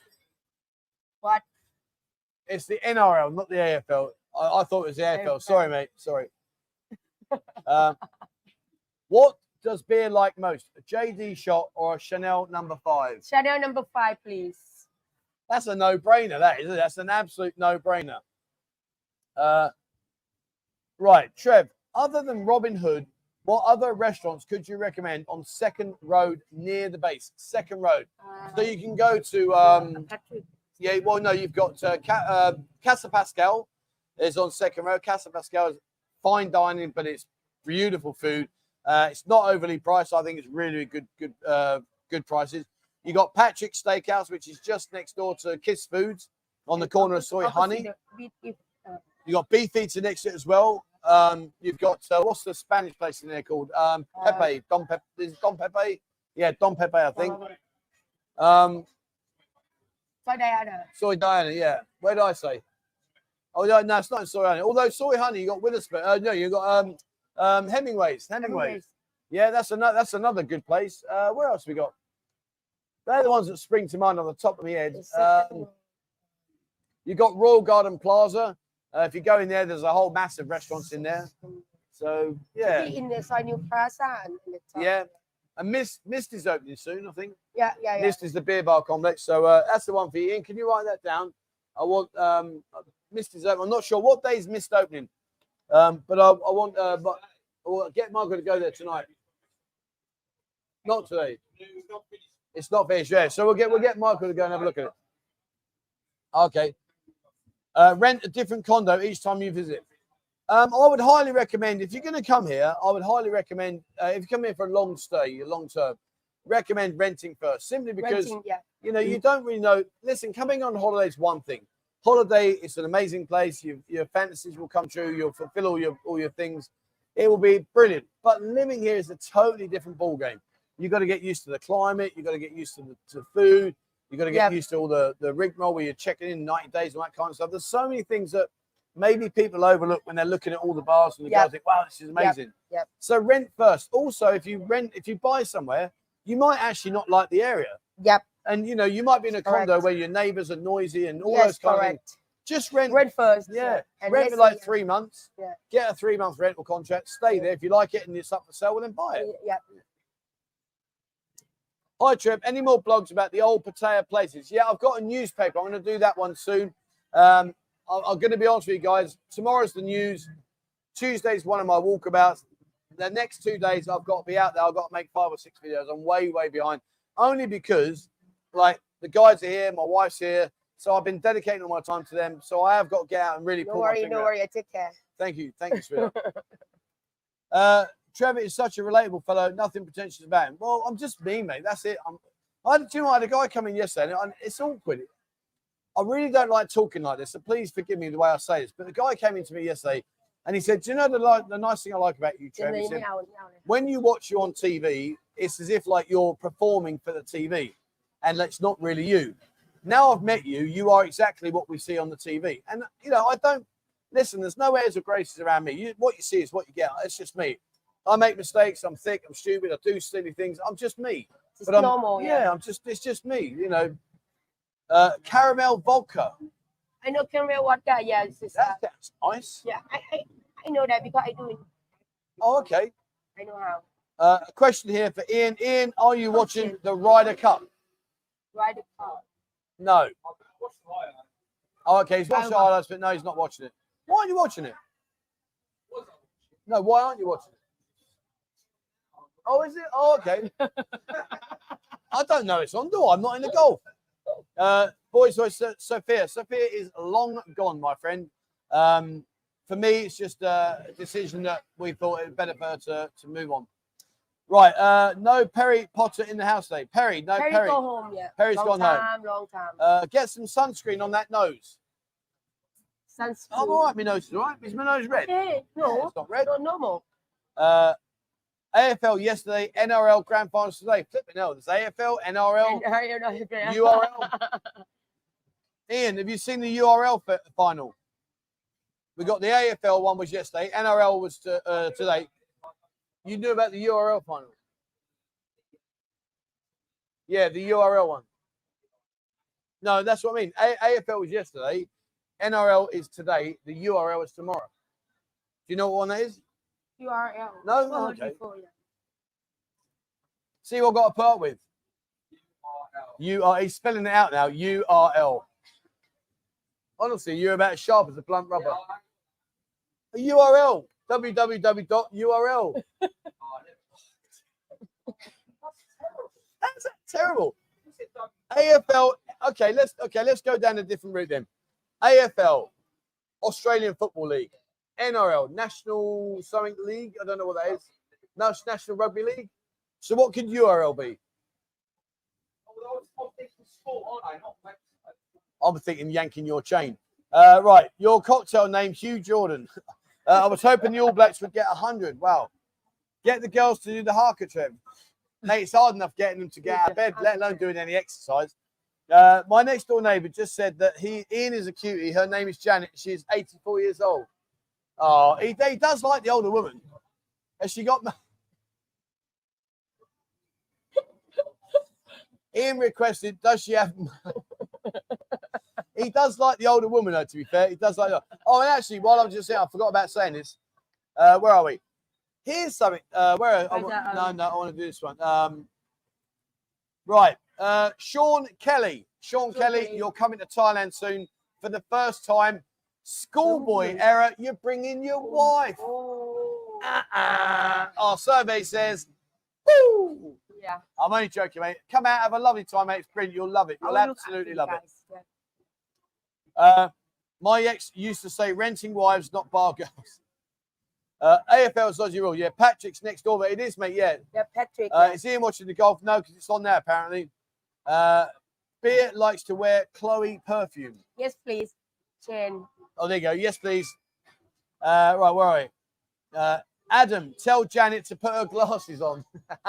What? It's the NRL, not the AFL. I, I thought it was the AFL. Sorry, mate. Sorry. um, What does beer like most? A JD shot or a Chanel number five? Chanel number five, please. That's a no-brainer. That is. That's an absolute no-brainer. Uh, right, Trev. Other than Robin Hood, what other restaurants could you recommend on Second Road near the base? Second Road. So you can go to. Um, Patrick. Yeah, well, no, you've got uh, Ca- uh, Casa Pascal is on Second Road. Casa Pascal is fine dining, but it's beautiful food. Uh, it's not overly priced. I think it's really good, good, uh, good prices. You got Patrick's Steakhouse, which is just next door to Kiss Foods on the corner of Soi Honey. the beef- beef, uh, You got Beef Eater next to it as well. Um, you've got uh, what's the Spanish place in there called? Um, Uh, Pepe. Don Pepe. Is it Don Pepe? Yeah, Don Pepe. I think. Um, Soi Diana. Soi Diana. Yeah. Where did I say? Oh no, no, it's not in Soi Honey. Although Soi Honey, you got Wetherspoon. Uh, no, you got um, um, Hemingway's. Hemingway's. Anyways, Yeah, that's another. That's another good place. Uh, where else we got? They're the ones that spring to mind on the top of my head. Um, you got Royal Garden Plaza. Uh, if you go in there, there's a whole massive restaurants in there. So yeah, in the New Plaza and the top. yeah. And Mist Mist is opening soon, I think. Yeah, yeah, yeah. Mist is the beer bar complex. So uh, that's the one for you. Ian, can you write that down? I want um, Mist is open. I'm not sure what day is Mist opening, um, but I, I want uh, but get Margaret to go there tonight. Not today. It's not finished. Yeah. So we'll get we'll get Michael to go and have a look at it. Okay. Uh, rent a different condo each time you visit. Um, I would highly recommend if you're going to come here. I would highly recommend uh, if you come here for a long stay, a long term, recommend renting first. Simply because Renting, yeah. you know you don't really know. Listen, coming on holiday is one thing. Holiday is an amazing place. You, your fantasies will come true. You'll fulfill all your all your things. It will be brilliant. But living here is a totally different ball game. You got to get used to the climate. You've got to get used to the to food. You've got to get Yeah. used to all the the rigmarole where you're checking in 90 days and that kind of stuff. There's so many things that maybe people overlook when they're looking at all the bars and the Yeah. guys think, "Wow, this is amazing." Yep. So rent first. Also, if you rent, if you buy somewhere, you might actually not like the area Yep. and you know you might be in a condo where your neighbors are noisy and all yes, those kind of things. correct. Just rent, Rent first. yeah, And rent for like three months. Yeah. Get a three month rental contract. Stay there if you like it and it's up for sale. Well, then buy it. Yeah. Hi Trev. Any more blogs about the old Pattaya places? Yeah, I've got a newspaper. I'm going to do that one soon. Um, I'm, going to be honest with you guys. Tomorrow's the news. Tuesday's one of my walkabouts. The next two days I've got to be out there. I've got to make five or six videos. I'm way, way behind. Only because, like, the guys are here, my wife's here, so I've been dedicating all my time to them. So I have got to get out and really No pull my worry, no out. worry. I take care. Thank you, thank you, sweetheart. uh, Trevor is such a relatable fellow. Nothing pretentious about him. Well, I'm just me, mate. That's it. I'm. I had, you know, I had a guy come in yesterday, and it's awkward. I really don't like talking like this, so please forgive me the way I say this. But the guy came into me yesterday, and he said, "Do you know the li- the nice thing I like about you, Trevor?" He said, Now, now. when you watch you on TV, it's as if like you're performing for the TV, and that's not really you. Now I've met you, you are exactly what we see on the TV, and you know I don't listen. There's no airs or graces around me. You, what you see is what you get. It's just me. I make mistakes. I'm thick. I'm stupid. I do silly things. I'm just me. It's But I'm, normal. yeah, Yeah. I'm just. It's just me. You know. Uh, caramel vodka. I know caramel vodka. Yeah, it's just, uh, That, nice. yeah. I, I I know that because I do it. Oh, okay. I know how. Uh, a question here for Ian. Ian, are you watching the Ryder Cup? The car. No. The? Oh, okay. He's watching the I highlights, but no, he's not watching it. Why aren't you watching it? No, why aren't you watching it? Oh, is it? Oh, okay. I don't know it's on, do I? I'm not in the golf. Uh, boys, so So- Sophia. Sophia is long gone, my friend. Um, for me, it's just a decision that we thought it better for her to, to move on. Right. Uh, no Perry Potter in the house today. Perry, no Perry, Perry. go home. Yeah. Perry's long gone home. time, Long time. Uh, get some sunscreen on that nose. Sunscreen. I'm all right, my nose is all right. Is my nose red? Yeah, No. it's not red. No, normal. Uh, AFL yesterday, NRL grand finals today. Flipping hell, there's AFL, NRL. And, you know, yeah. URL. Ian, have you seen the URL fi- final? We got the AFL one was yesterday. NRL was to, uh, today. You knew about the URL final? Yeah, the URL one. No, that's what I mean. A- AFL was yesterday. NRL is today. The URL is tomorrow. Do you know what one that is? URL. No? Oh, Okay. See what I got to up with. You are. He's spelling it out now. U R L. Honestly, you're about as sharp as a blunt rubber. A URL. www.url. That's terrible. AFL. Okay, let's okay, let's go down a different route then. AFL, Australian Football League, NRL, National something league. I don't know what that is. Nas- National Rugby League. So what could URL be? I'm thinking yanking your chain. Uh, right, your cocktail name, Hugh Jordan. Uh, I was hoping the All Blacks would get 100. Wow. Get the girls to do the haka trip. Mate, it's hard enough getting them to get out of bed, let alone doing any exercise. Uh, my next door neighbour just said that he Ian is a cutie. Her name is Janet. She's 84 years old. Oh, he, he does like the older woman. Has she got? Ian requested, does she have? he does like the older woman, though. To be fair, he does like. the- Oh, and actually, while I'm just saying, I forgot about saying this. Uh, where are we? Here's something. Uh, where? I no, um, no, I want to do this one. Um, right. Uh, Sean Kelly. Sean Sean Kelly, Kelly. you're coming to Thailand soon for the first time. Schoolboy error. You're bringing your wife. Oh. Uh-uh. Our survey says, woo. Yeah. I'm only joking, mate. Come out, have a lovely time, mate. It's brilliant. You'll love it. You'll absolutely love it. yeah. Uh, my ex used to say renting wives, not bar girls. Uh, AFL's dodgy rule. Yeah, Patrick's next door, but it is, mate. Yeah. Yeah, Patrick. Uh, yeah. is Ian watching the golf? No, because it's on there, apparently. Uh, Beer likes to wear Chloe perfume. Yes, please. Chen. Oh, there you go. Yes, please. Uh, right, where are we? Uh, Adam, tell Janet to put her glasses on.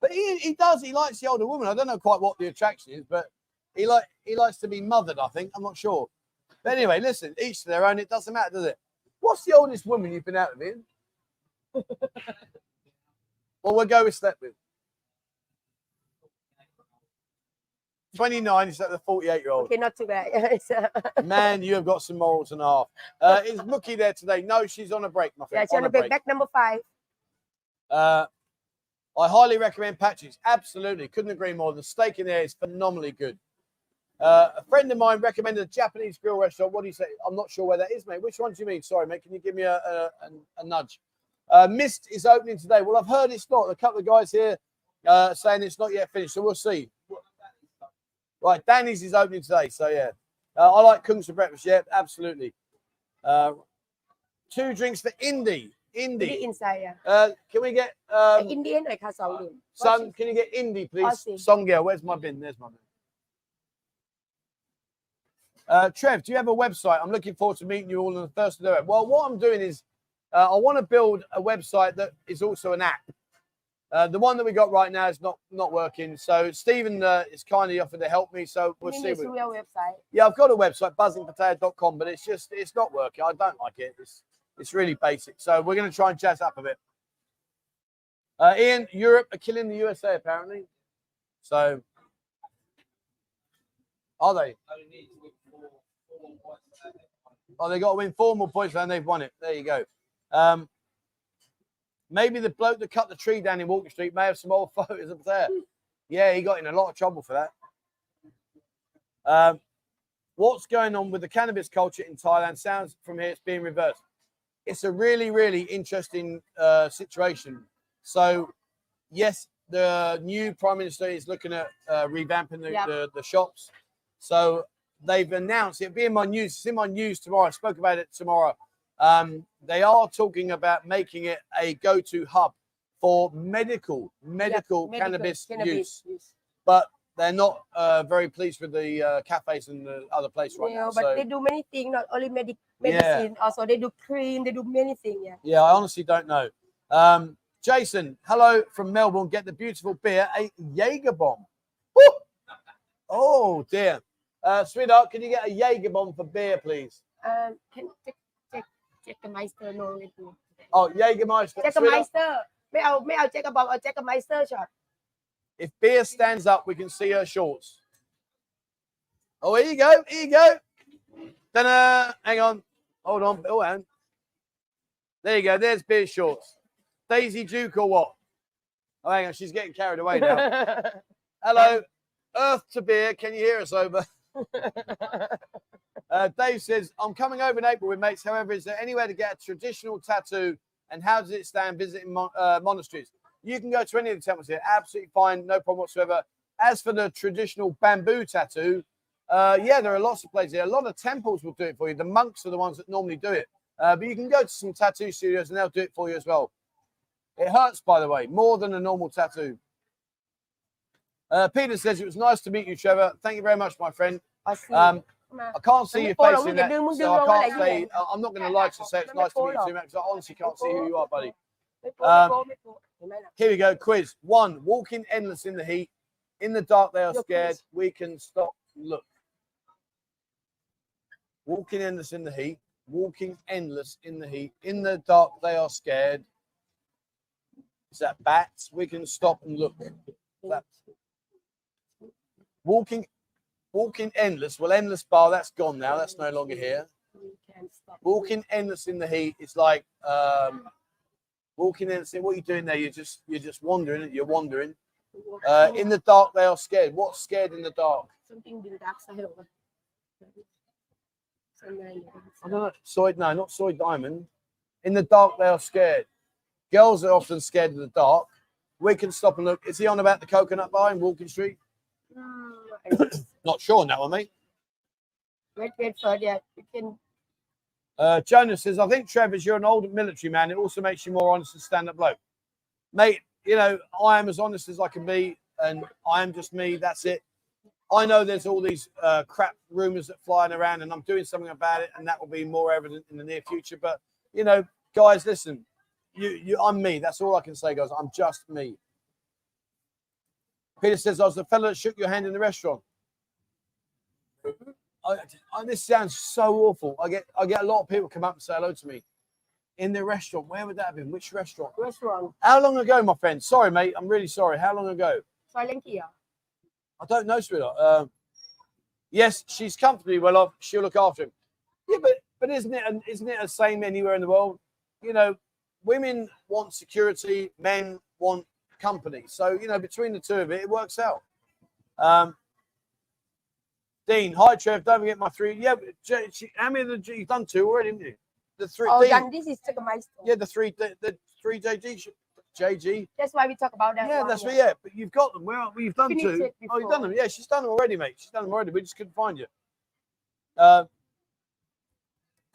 But he, he does. He likes the older woman. I don't know quite what the attraction is, but he like he likes to be mothered. I think I'm not sure. But anyway, listen. Each to their own. It doesn't matter, does it? What's the oldest woman you've been out with? Well, we'll go with slept with. 29 is that the 48 year old. Okay, not too bad. Uh, Man, you have got some morals and a half. Uh, is Mookie there today? No, she's on a break, my yeah, friend. she's on on a back, break. back number five. Uh, I highly recommend Patches. Absolutely. Couldn't agree more. The steak in there is phenomenally good. Uh, a friend of mine recommended a Japanese grill restaurant. What do you say? I'm not sure where that is, mate. Which one do you mean? Sorry, mate. Can you give me a, a, a, a nudge? Uh, Mist is opening today. Well, I've heard it's not. A couple of guys here uh, saying it's not yet finished. So we'll see. Right, Danny's is opening today, so yeah. Uh, I like Kungs for breakfast. Yeah, absolutely. Uh, two drinks for Indy. Indy. inside, yeah. Uh, can we get um, Indian like Saudi. Son, can you get Indy, please? Songya, where's my bin? There's my bin. Uh, Trev, do you have a website? I'm looking forward to meeting you all on the first of the web. Well, what I'm doing is uh, I want to build a website that is also an app. Uh, the one that we got right now is not not working. So Stephen uh, is kindly offered to help me. So we'll see. Your website. Yeah, I've got a website, buzzinpattaya.com, but it's just it's not working. I don't like it. It's it's really basic. So we're going to try and jazz up a bit. Uh, Ian, Europe are killing the USA apparently. So are they? Oh, they got to win four more points and they've won it. There you go. Um, maybe the bloke that cut the tree down in Walking Street may have some old photos up there. Yeah, he got in a lot of trouble for that. Um, what's going on with the cannabis culture in Thailand? Sounds from here it's being reversed. It's a really, really interesting uh, situation. So, yes, the new prime minister is looking at uh, revamping the, Yep. the, the shops. So they've announced it'll be in my news. It's in my news tomorrow. I spoke about it tomorrow. Um, they are talking about making it a go-to hub for medical, medical, medical cannabis, cannabis use but they're not uh, very pleased with the uh, cafes and the other place right Yeah, now. but So, they do many things, not only medic Yeah. medicine, also they do cream, they do many things. Yeah. yeah, I honestly don't know. Um, Jason, hello from Melbourne. Get the beautiful beer, a Jaeger bomb. Woo! Oh dear, uh, sweetheart, can you get a Jaeger bomb for beer, please? Um, can แจ็คกับไมสเตอร์โนเลยปู Oh, yeah, you get my. แจ็คกับไมสเตอร์ไม่เอาไม่เอาแจ็คกับบอมเอาแจ็คกับไมสเตอร์ช็อต If Beer stands up, we can see her shorts. Oh, here you go. Here you go. Then, hang on. Hold on, Oh, And there you go. There's Beer's shorts. Daisy Duke or what? Oh, hang on. She's getting carried away now. Hello. Earth to Beer. Can you hear us over? Uh, Dave says, I'm coming over in April with mates. However, is there anywhere to get a traditional tattoo and how does it stand visiting mon- uh, monasteries? You can go to any of the temples here. Absolutely fine. No problem whatsoever. As for the traditional bamboo tattoo, uh, yeah, there are lots of places here. A lot of temples will do it for you. The monks are the ones that normally do it. Uh, but you can go to some tattoo studios and they'll do it for you as well. It hurts, by the way, more than a normal tattoo. Uh, Peter says it was nice to meet you, Trevor. Thank you very much, my friend. I see. Um, I can't see your face in that, so I can't say. I'm not going to lie to say it's nice to meet you too much. I honestly can't see who you are, buddy. Um, here we go. Quiz one: Walking endless in the heat, in the dark they are scared. We can stop. Look. Walking endless in the heat. Walking endless in the heat. In the dark they are scared. Is that bats? We can stop and look. That. Walking walking endless. Well, endless bar. That's gone now. That's no longer here. We can stop. walking endless in the heat is like um walking in what are you doing there you're just you're just wandering you're wandering uh in the dark they are scared what's scared in the dark something in dark side of it. Somewhere in the dark i don't know soi no not soi diamond in the dark they are scared girls are often scared of the dark we can stop and look is he on about the coconut bar in walking street guess. not sure one mate wait, wait for yeah. You can Uh, Jonas says, I think, Trevor's, you're an old military man. It also makes you more honest and stand up bloke. Mate, you know, I am as honest as I can be, and I am just me. That's it. I know there's all these uh, crap rumors that flying around, and I'm doing something about it, and that will be more evident in the near future. But, you know, guys, listen, you, you, I'm me. That's all I can say, guys. I'm just me. Peter says, I was the fellow that shook your hand in the restaurant. I, I, this sounds so awful. I get I get a lot of people come up and say hello to me in the restaurant. Where would that have been? Which restaurant? restaurant. How long ago, my friend? Sorry, mate. I'm really sorry. How long ago? Silent I don't know, sweetheart. Um, yes, she's comfortably well off. She'll look after him. Yeah, but but isn't it isn't it the same anywhere in the world? You know, women want security, men want company. So you know, between the two of it, it works out. Um, Dean, hi Trev. Don't forget my three. Yeah, but she- how many of the you've done two already, haven't you? The three. Oh, Dean, yeah, this is a milestone. yeah, the three, the, the three JG, JG. That's why we talk about that. Yeah, one, that's what. Yeah, but you've got them. Well, you've done Finished two. Oh, you've done them. Yeah, she's done them already, mate. She's done them already. We just couldn't find you. Uh,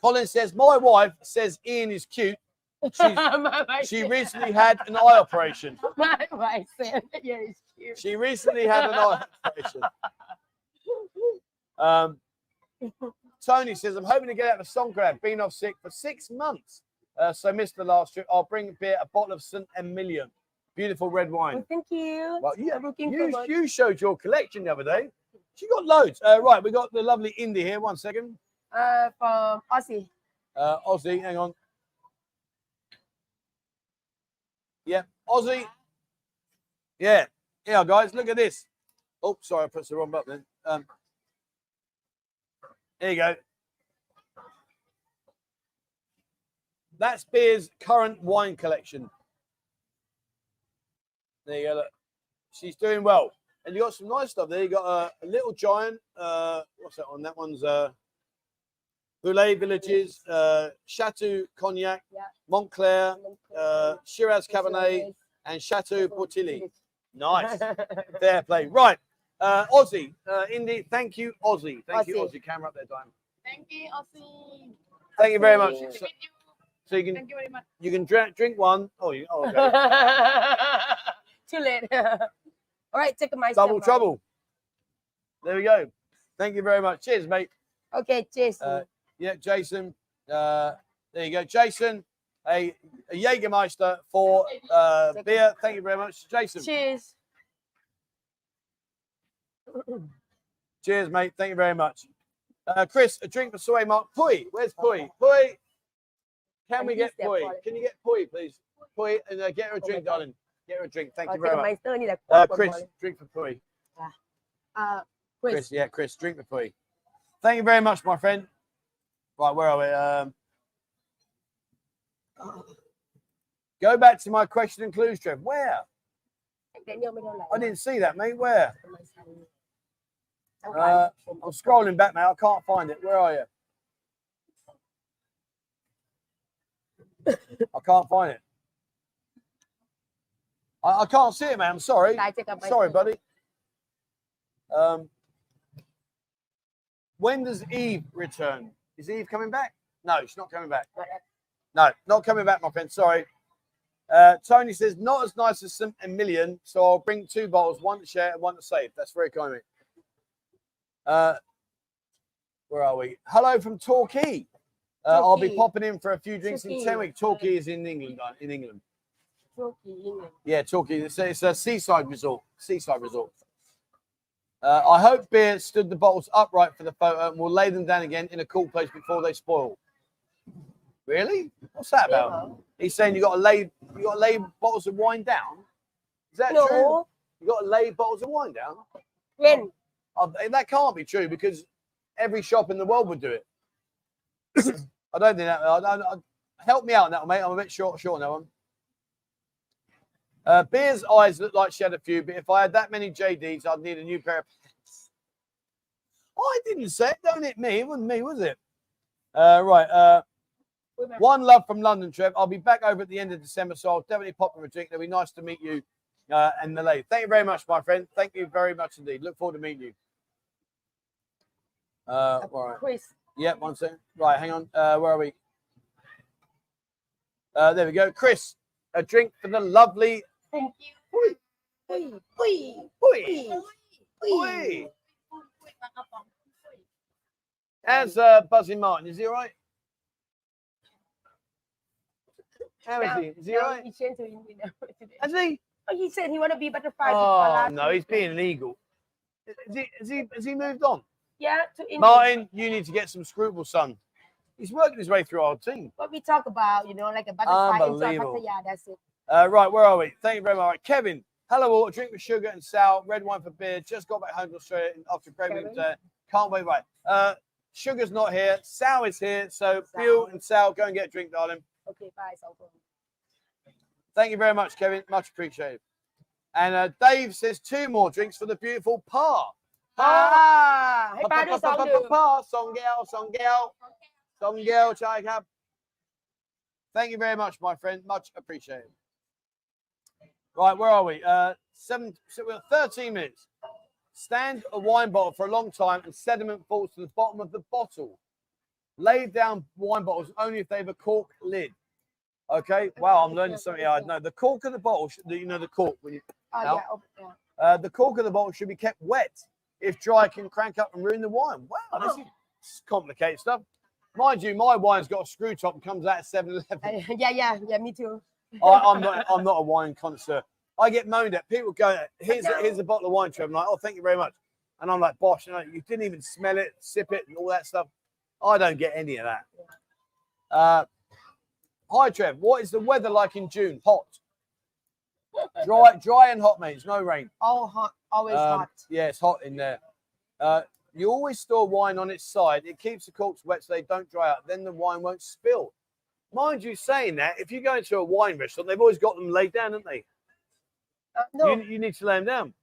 Colin says, my wife says Ian is cute. She's, she recently had an eye operation. My wife said, yeah, it's cute. She recently had an eye operation. Um, Tony says, I'm hoping to get out of Songkran. Been off sick for six months. Uh, so missed the last trip. I'll bring a beer, a bottle of St. Emilion. Beautiful red wine. Oh, thank you. Well, yeah, you, you showed your collection the other day. She got loads. Uh, right, we got the lovely Indy here. One second. Uh, from Aussie. Uh, Aussie, hang on. Yeah, Aussie. Yeah, yeah, guys, look at this. Oh, sorry, I pressed the wrong button. Um, there you go. That's Beer's current wine collection. There you go. Look. She's doing well. And you got some nice stuff there. You got a, a little giant. Uh, what's that on? That one's uh, Beaujolais Villages, uh, Chateau Cognac, Yeah. Montclair, uh, Shiraz Cabernet, and Chateau Portilly. Nice. Fair play. Right. Uh, Aussie, uh, Indy, thank you, Aussie. Thank you, Aussie. Aussie. Camera up there, Diamond. Thank you, Aussie. Thank you very much. So, you. so you can Thank you very much. you can drink drink one. Oh, you, oh okay. Too late. All right, take a milestone. double trouble. There we go. Thank you very much. Cheers, mate. Okay, cheers. Uh, Yeah, Jason. Uh, there you go, Jason. A, a Jägermeister for uh, beer. Thank you very much, Jason. Cheers. Cheers, mate. Thank you very much. Uh, Chris, a drink for Soy Mark. Pui, where's Pui? Pui, can we get Pui? Can you get Pui, please? Pui, and uh, get her a Oh drink, darling. Get her a drink. Thank Oh, you very much. Uh, Chris, drink for Pui. Uh, Chris. Chris, yeah, Chris, drink for Pui. Thank you very much, my friend. Right, where are we? Um, go back to my question and clues, Trev. Where? I didn't see that, mate. Where? Uh, I'm scrolling back, mate. I can't find it. Where are you? I can't find it. I, I can't see it, man. I'm sorry. Sorry, buddy. Um, when does Eve return? Is Eve coming back? No, she's not coming back. No, not coming back, my friend. Sorry. Uh, Tony says, not as nice as a million. so I'll bring two bottles, one to share and one to save. That's very kind of uh, where are we? Hello from Torquay. Uh, I'll be popping in for a few drinks Torquay. in Tenwick. Torquay is in England. Uh, in England. Torquay, England. Yeah, Torquay. It's a, it's a seaside resort. Seaside resort. Uh, I hope Beer stood the bottles upright for the photo and will lay them down again in a cool place before they spoil. Really? What's that about? Yeah. He's saying you got to lay you got to lay bottles of wine down. Is that no. true? You got to lay bottles of wine down. When? Oh, oh, that can't be true because every shop in the world would do it. I don't think that. I don't, I, help me out on that, mate. I'm a bit short, short on that one. Uh, Beer's eyes looked like she had a few, but if I had that many JDs, I'd need a new pair of pants. Oh, I didn't say it. Don't hit me. It wasn't me, was it? Uh, right. Uh, one love from London, Trev. I'll be back over at the end of December, so I'll definitely pop in a drink. It'll be nice to meet you uh, and the lady. Thank you very much, my friend. Thank you very much indeed. Look forward to meeting you. Uh, all right. Chris. Yep, one second. Right, hang on. Uh, where are we? Uh, there we go. Chris, a drink for the lovely. Thank you. Oi. Oi. Oi. Oi. How's uh, Buzzy Martin? Is he all right? How is he? Is he all right? Has he? He said he want to be better fighter. Oh, no, he's being legal. Is he, is he, has he moved on? Yeah. To Martin, you need to get some scruples, son he's working his way through our team. What we talk about, you know, like a butterfly into a yeah, that's it. Uh, right, where are we? Thank you very much. Right, Kevin, hello all. A drink with sugar and sal, red wine for beer. Just got back home to Australia after pregnant. Uh, can't wait. Right. Uh, sugar's not here. Sal is here. So. Bill and Sal, go and get a drink, darling. Okay, bye, go Thank you very much, Kevin. Much appreciated. And uh, Dave says two more drinks for the beautiful. Pa! Ah, hey, pa, pa, pa, pa, pa, pa, pa, song gal, song gal song girl, chai cup. Thank you very much, my friend. Much appreciated. Right, where are we? Uh, seven. So we're 13 minutes. Stand a wine bottle for a long time and sediment falls to the bottom of the bottle. Lay down wine bottles only if they have a cork lid. Okay. Wow, I'm learning something. I know the cork of the bottle. You know the cork when you อ๋อ Now- yeah, oh, yeah. uh, the cork of the bottle should be kept wet. If dry, it can crank up and ruin the wine. Wow, this is complicated stuff. Mind you, my wine's got a screw top and comes out at 7 Eleven. Uh, yeah yeah yeah me too I'm not I'm not a wine connoisseur. I get moaned at. People go, here's a, here's a bottle of wine, Trev. I'm like, oh, thank you very much. And I'm like, bosh, you, know, you didn't even smell it, sip it, and all that stuff. I don't get any of that. Uh, hi, Trev. What is the weather like in June? Hot. Dry, dry and hot, mate. It's no rain. all hot always Um, hot Yeah, it's hot in there. Uh, you always store wine on its side. It keeps the corks wet so they don't dry out. Then the wine won't spill. Mind you, saying that, if you go into a wine restaurant, they've always got them laid down, haven't they? Uh, no You, you need to lay them down.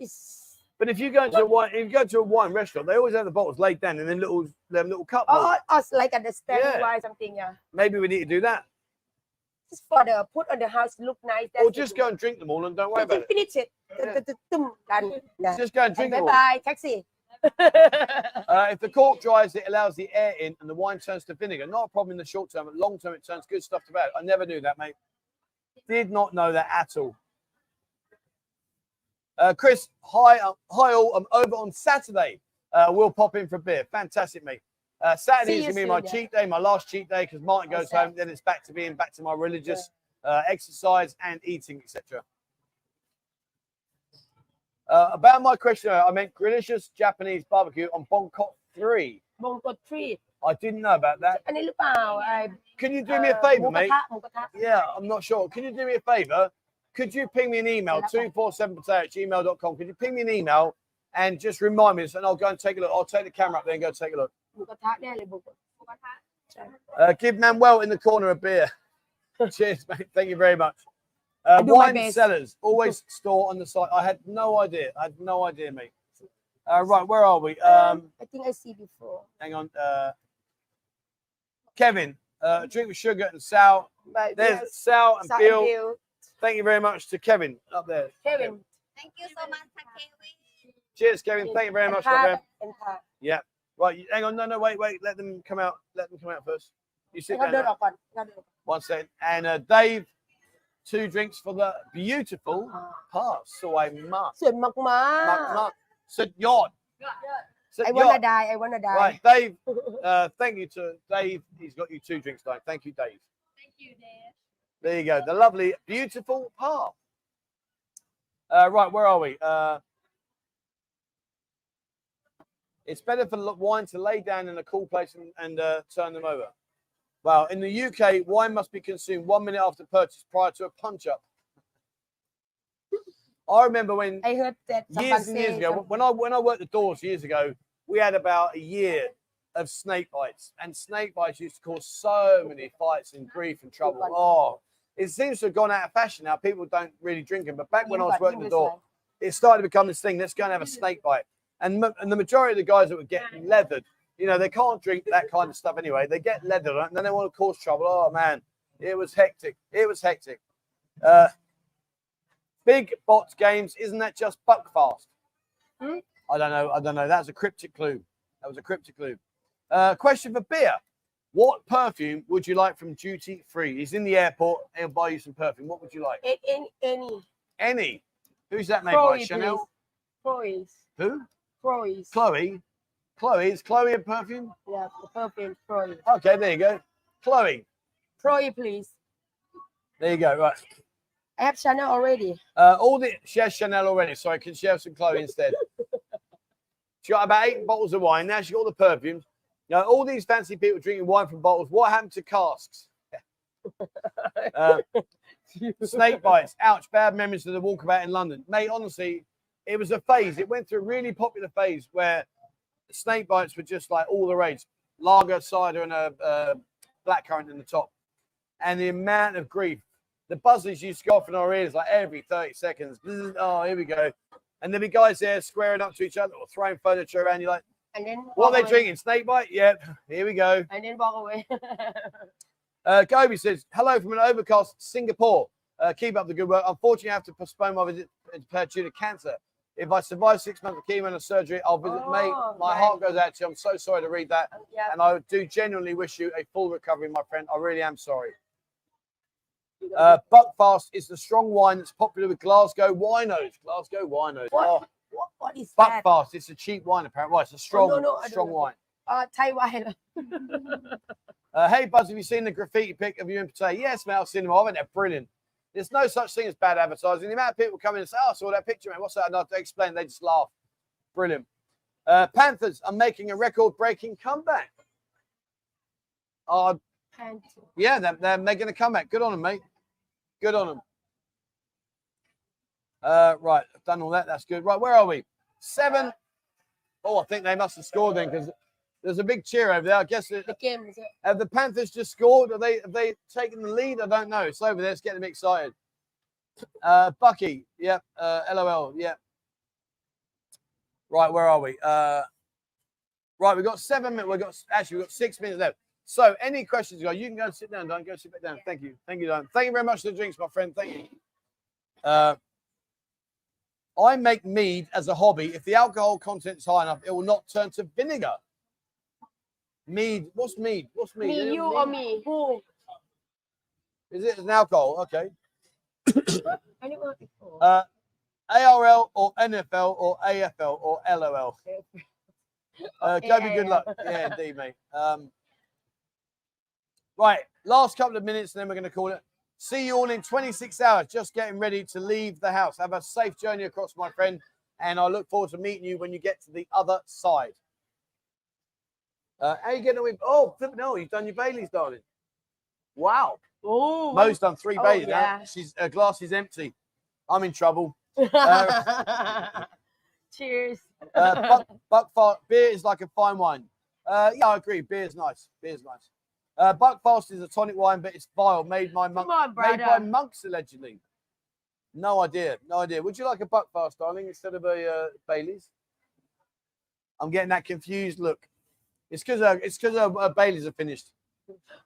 it's But if you go into a wine, if you go to a wine restaurant, they always have the bottles laid down in then little them little cup. oh, oh, oh, like a the standing Yeah. wine something yeah Maybe we need to do that, just for the put on the house look nice or just go and drink them all and don't worry about it. finish it Yeah. Tum, done yeah. Just go and drink bye them all. bye taxi Uh, if the cork dries, it allows the air in and the wine turns to vinegar. Not a problem in the short term, but long term, it turns good stuff to bad. I never knew that, mate. Did not know that at all. Uh, Chris, hi, uh, hi all. I'm over on Saturday. Uh, we'll pop in for a beer. Fantastic, mate. Uh, Saturday See is going to be my yeah. cheat day, my last cheat day, because Martin goes home. Then it's back to being back to my religious uh, exercise and eating, etc. Uh, about my question, I meant delicious Japanese barbecue on Bangkok 3. บงกดทรี I didn't know about that. Can you do me a favor, mate? Yeah, I'm not sure. Can you do me a favor? Could you ping me an email, 247pattaya at gmail.com? Could you ping me an email and just remind me and I'll go and take a look. I'll take the camera up there and go take a look. Uh, give Manuel in the corner a beer. Cheers, mate. Thank you very much. Uh, wine sellers always store on the site. I had no idea. I had no idea, mate. Uh, right, where are we? Um, um, I think I see before. Hang on, uh, Kevin. Uh, drink with sugar and sal. But There's yes, sal, and, sal Bill. Bill. Thank you very much to Kevin up there. Kevin. Kevin. Thank you so much, Kevin. Cheers, Kevin. Thank you very and much. Pat, yeah. Right. Hang on. No, no. Wait, wait. Let them come out. Let them come out first. You sit down. One second. And uh, Dave two drinks for the beautiful อ่า pass. So I must. สวยมาก Mark, Mark. Said yacht. ๆ Said I wanna yacht. die I wanna die Right, Dave. Uh, thank you to Dave. He's got you two drinks tonight. Thank you, Dave. Thank you, Dad. There you go. The lovely, beautiful path. Uh, right, where are we? Uh, it's better for lo- wine to lay down in a cool place and, and uh, turn them over. Well, In the UK, wine must be consumed one minute after purchase prior to a punch up. I remember when I heard that years and years ago, when I when I worked the doors years ago, we had about a year of snake bites, and snake bites used to cause so many fights and grief and trouble. Oh, it seems to have gone out of fashion now. People don't really drink them, but back when I was working the door, it started to become this thing. Let's go and have a snake bite, and and the majority of the guys that were getting leathered you know, they can't drink that kind of stuff anyway. They get leathered, and then they want to cause trouble. Oh man, it was hectic. It was hectic. Uh, big bots games, isn't that just Buckfast? Hmm? I don't know. I don't know. That's a cryptic clue. That was a cryptic clue. Uh, question for beer. What perfume would you like from duty free? He's in the airport. He'll buy you some perfume. What would you like? A- any any Any. Who's that made Chloe by? Chanel? please Chloe Who? Chloe Chloe. Chloe. Is Chloe a perfume? yeah the perfume Chloe Okay, there you go. Chloe. Chloe please There you go. Right. I have Chanel already Uh, all the she has Chanel already, so I can she have some Chloe instead. she got about eight bottles of wine. Now she got all the perfumes. Now all these fancy people drinking wine from bottles. What happened to casks? Uh, snake bites. Ouch! Bad memories of the walkabout in London, mate. Honestly, it was a phase. It went through a really popular phase where snake bites were just like all the rage. Lager, cider, and a uh, blackcurrant in the top. And the amount of grief the buzzers used to go off in our ears like every 30 seconds. Oh, here we go. And there'd be guys there squaring up to each other or throwing furniture around. You're like, and then what are they away. drinking? Snake bite? Yep. Here we go. and then walk away Uh, Gobi says, hello from an overcast Singapore. Uh, keep up the good work. Unfortunately, I have to postpone my visit to cancer. If I survive six months of chemo and surgery, I'll visit. mate, Oh, my right. heart goes out to you. I'm so sorry to read that. yeah And I do genuinely wish you a full recovery, my friend. I really am sorry. Uh. Buckfast is the strong wine that's popular with Glasgow winos. Glasgow winos. What? Oh, what, what is that Buckfast. It's a cheap wine, apparently. Well, it's a strong, no, I don't strong wine. uh wine Uh, hey, Buzz, have you seen the graffiti pic of you and Pattaya? Yes, mate, I've seen them. I think they're brilliant. There's no such thing as bad advertising. The amount of people come in and say, oh, I saw that picture, man. What's that? And I explain. They just laugh. Brilliant. Uh, Panthers are making a record breaking comeback. Oh, yeah, they're, they're making a comeback. Good on them, mate. Good on them. Uh, right, I've done all that. That's good. Right, where are we? Seven. Oh, I think they must have scored then because there's a big cheer over there. I guess it, the game is have the Panthers just scored? Are they have they taken the lead? I don't know. It's over there. It's getting me excited. Uh, Bucky, yep. Uh, LOL, yep. Right, where are we? Uh, right, we've got seven minutes. We've got actually we've got six minutes left. So, any questions, guys? You can go and sit down. Don't go sit back down. Thank you, thank you, Don. Thank you very much for the drinks, my friend. Thank you. Uh, I make mead as a hobby. If the alcohol content is high enough, it will not turn to vinegar. Mead. What's mead? What's mead? me Anyone you mead? or me who Is it an alcohol? Okay. Heard before Uh, ARL or NFL or AFL or LOL. Uh, Gobi, good luck. Yeah, indeed, mate. Um, right, last couple of minutes, and then we're going to call it. See you all in 26 hours. Just getting ready to leave the house. Have a safe journey across, my friend, and I look forward to meeting you when you get to the other side. Uh, how you getting on with? Oh, hell, you've done your Baileys, darling. Wow. oh Mo's done three Oh, Baileys yeah. now. She's her glass is empty. I'm in trouble. cheers Uh, buck, Buckfast beer is like a fine wine. Uh, yeah, I agree. Beer's nice. Beer's nice. Uh, Buckfast is a tonic wine, but it's vile. Made by monk, come on made by monks allegedly. No idea. No idea. Would you like a Buckfast, darling, instead of a uh, Bailey's? I'm getting that confused look. It's because uh, it's because uh, uh, Bailey's are finished.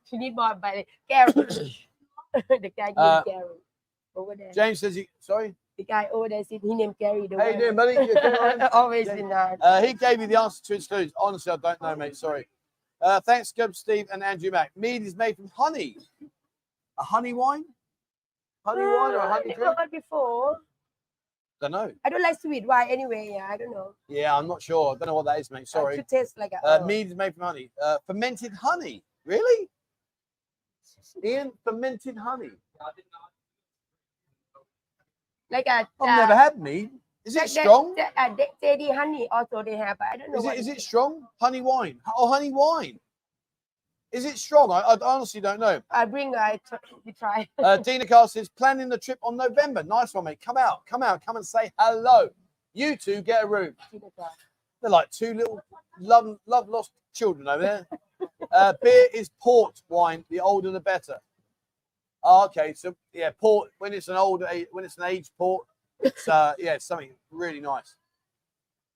She need more by Gary. the guy named Uh, Gary over there. James says he. Sorry. The guy over there said he named Gary. The How you doing, buddy? You okay, all right? Always in that. Uh, he gave you the answer to his clues. Honestly, I don't know, mate. Sorry. Uh, thanks, Gub, Steve, and Andrew Mack. Mead is made from honey. A honey wine? Honey wine or a honey drink? heard before. Don't know. I don't like sweet Why anyway. Yeah, I don't know. Yeah, I'm not sure. I don't know what that is, mate. It Sorry. should taste like a. Uh, oh. mead is made from honey. Uh, fermented honey. Really? Ian, fermented honey. like a. I've uh, never had mead. Is it that- strong? that, uh, JD honey also they have, but I don't know. Is it, is it it strong? Honey wine. Oh, honey wine. Is it strong? I, I honestly don't know. I bring. I tr- we try. Uh, Dina Carr says, planning the trip on November. Nice one, mate. Come out, come out, come and say hello. You two get a room. They're like two little love, love lost children over there. Uh, beer is port wine. The older, the better. Oh, okay, so yeah, port when it's an old when it's an aged port, it's uh, yeah, something really nice.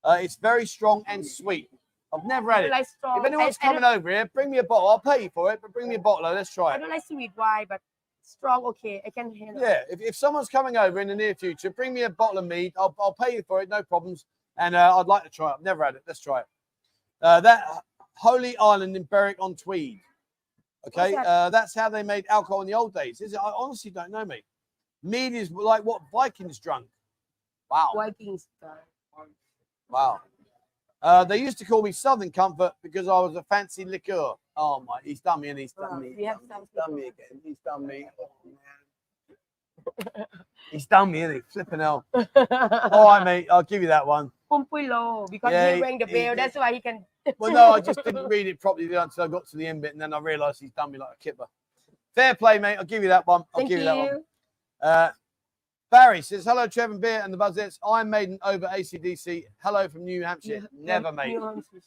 Uh, it's very strong and sweet. I've never had it. like strong. If anyone's I, I, coming don't, over here, bring me a bottle. I'll pay you for it, but bring me a bottle. Let's try it. I don't like sweet wine, but strong. Okay, I can handle. Yeah, if, if someone's coming over in the near future, bring me a bottle of mead. I'll, I'll pay you for it, no problems. And uh, I'd like to try it. I've never had it. Let's try it. Uh, that Holy Island in Berwick on Tweed. Okay, that? uh, that's how they made alcohol in the old days. Is it? I honestly don't know, mate. Mead is like what Vikings drunk. Wow, Vikings. wow. Uh, they used to call me Southern Comfort because I was a fancy liqueur. Oh my, he's done me and he's done Wow, me. He's done me again. He's done me. Oh, man. He's done me, isn't he? Flipping hell. All right, mate. I'll give you that one. Pumpulo, because Yeah, he rang the bell. he- That's why he can. Well, no, I just didn't read it properly until I got to the end bit, and then I realised he's done me like a kipper. Fair play, mate. I'll give you that one. I'll Thank give you. you that one. Uh, Barry says, Hello, Trevor Beer and the Buzzets. I'm Maiden over ACDC. Hello from New Hampshire. New- Never, mate.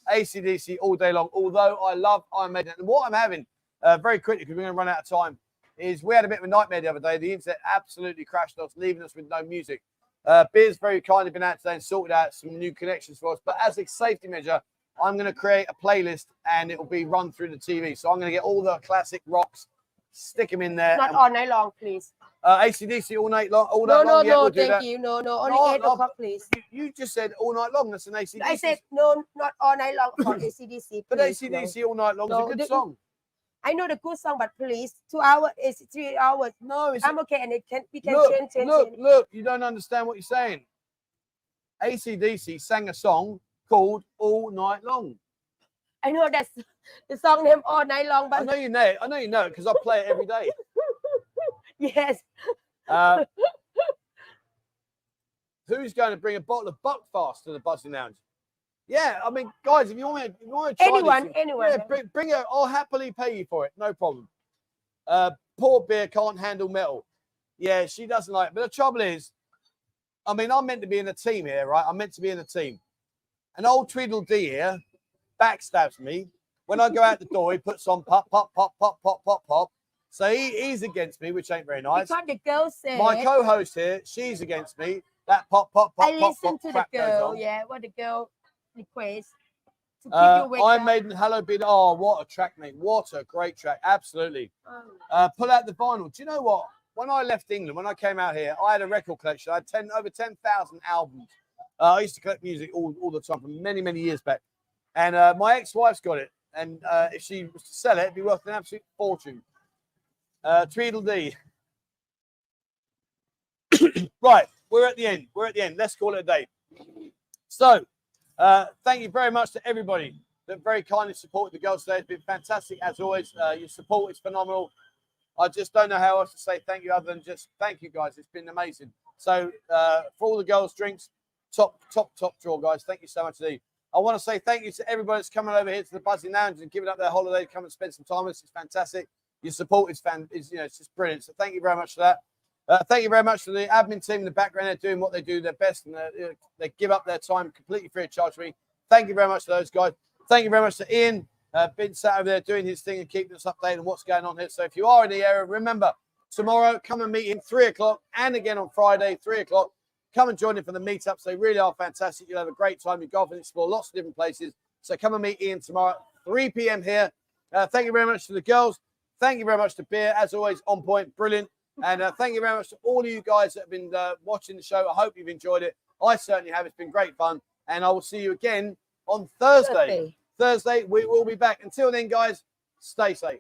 ACDC all day long. Although I love Iron Maiden. And what I'm having, uh, very quickly, because we're going to run out of time, is we had a bit of a nightmare the other day. The internet absolutely crashed us, leaving us with no music. Uh, Beer's very kindly been out today and sorted out some new connections for us. But as a safety measure, I'm going to create a playlist and it will be run through the TV. So I'm going to get all the classic rocks, stick them in there. Not and- all night long, please. Uh, ACDC all night long. All No, night no, long. yeah, no. we'll thank you. No, no. Only No, eight no. o'clock, please. You, you just said all night long. That's an ACDC. I said no, not all night long for ACDC. but please, no. All night long is a good the- song. I know the good song, but please, two hours is three hours. No, it's I'm okay, and it can we can look, change, change, look, change. look, you don't understand what you're saying. ACDC sang a song called All Night Long. I know that's the song name all night long, but I know you know it. I know you know it because I play it every day. yes, Uh, who's going to bring a bottle of Buckfast to the Buzzing Lounge? Yeah, I mean, guys, if you want to, if you want to try anyone, this, anyone. yeah, bring, bring it. I'll happily pay you for it. No problem. Uh, poor beer can't handle metal. Yeah, she doesn't like. It. But the trouble is, I mean, I'm meant to be in a team here, right? I'm meant to be in a team. An old Tweedledee here backstabs me. When I go out the door, he puts on pop, pop, pop, pop, pop, pop, pop. So he, he's against me, which ain't very nice. because the girl said, My co-host here, she's against me. That pop, pop, pop, I pop, listened pop to the girl, yeah, what the girl keep Uh, wake Iron. Maiden, Hello Bid. Oh, what a track, mate! What a great track! Absolutely. Oh, Uh, pull out the vinyl. Do you know what? When I left England, when I came out here, I had a record collection. I had ten over ten thousand albums. Uh, I used to collect music all, all the time from many many years back, and uh, my ex-wife's got it. And uh, if she was to sell it, it'd be worth an absolute fortune. Uh, Tweedledee. right, we're at the end. We're at the end. Let's call it a day. So, uh, thank you very much to everybody that very kindly supported the girls today. It's been fantastic as always. Uh, your support is phenomenal. I just don't know how else to say thank you other than just thank you guys. It's been amazing. So uh, for all the girls' drinks, top, top, top draw, guys. Thank you so much indeed. I want to say thank you to everybody that's coming over here to the Buzzing Lounge and giving up their holiday to come and spend some time with us. It's fantastic. Your support is fan is you know it's just brilliant. So thank you very much for that. Uh, thank you very much to the admin team in the background. They're doing what they do their best and they they give up their time completely free of charge for me. Thank you very much to those guys. Thank you very much to Ian, uh, been sat over there doing his thing and keeping us updated on what's going on here. So if you are in the area, remember tomorrow. Come and meet him three o'clock, and again on Friday three o'clock. Come and join him for the meetups. They really are fantastic. You'll have a great time. You golf and explore lots of different places. So come and meet Ian tomorrow, 3 p.m. here. Uh, thank you very much to the girls. Thank you very much to Beer, as always, on point, brilliant. And uh, thank you very much to all of you guys that have been uh, watching the show. I hope you've enjoyed it. I certainly have. It's been great fun. And I will see you again on Thursday. Thursday. Thursday, we will be back. Until then, guys, stay safe.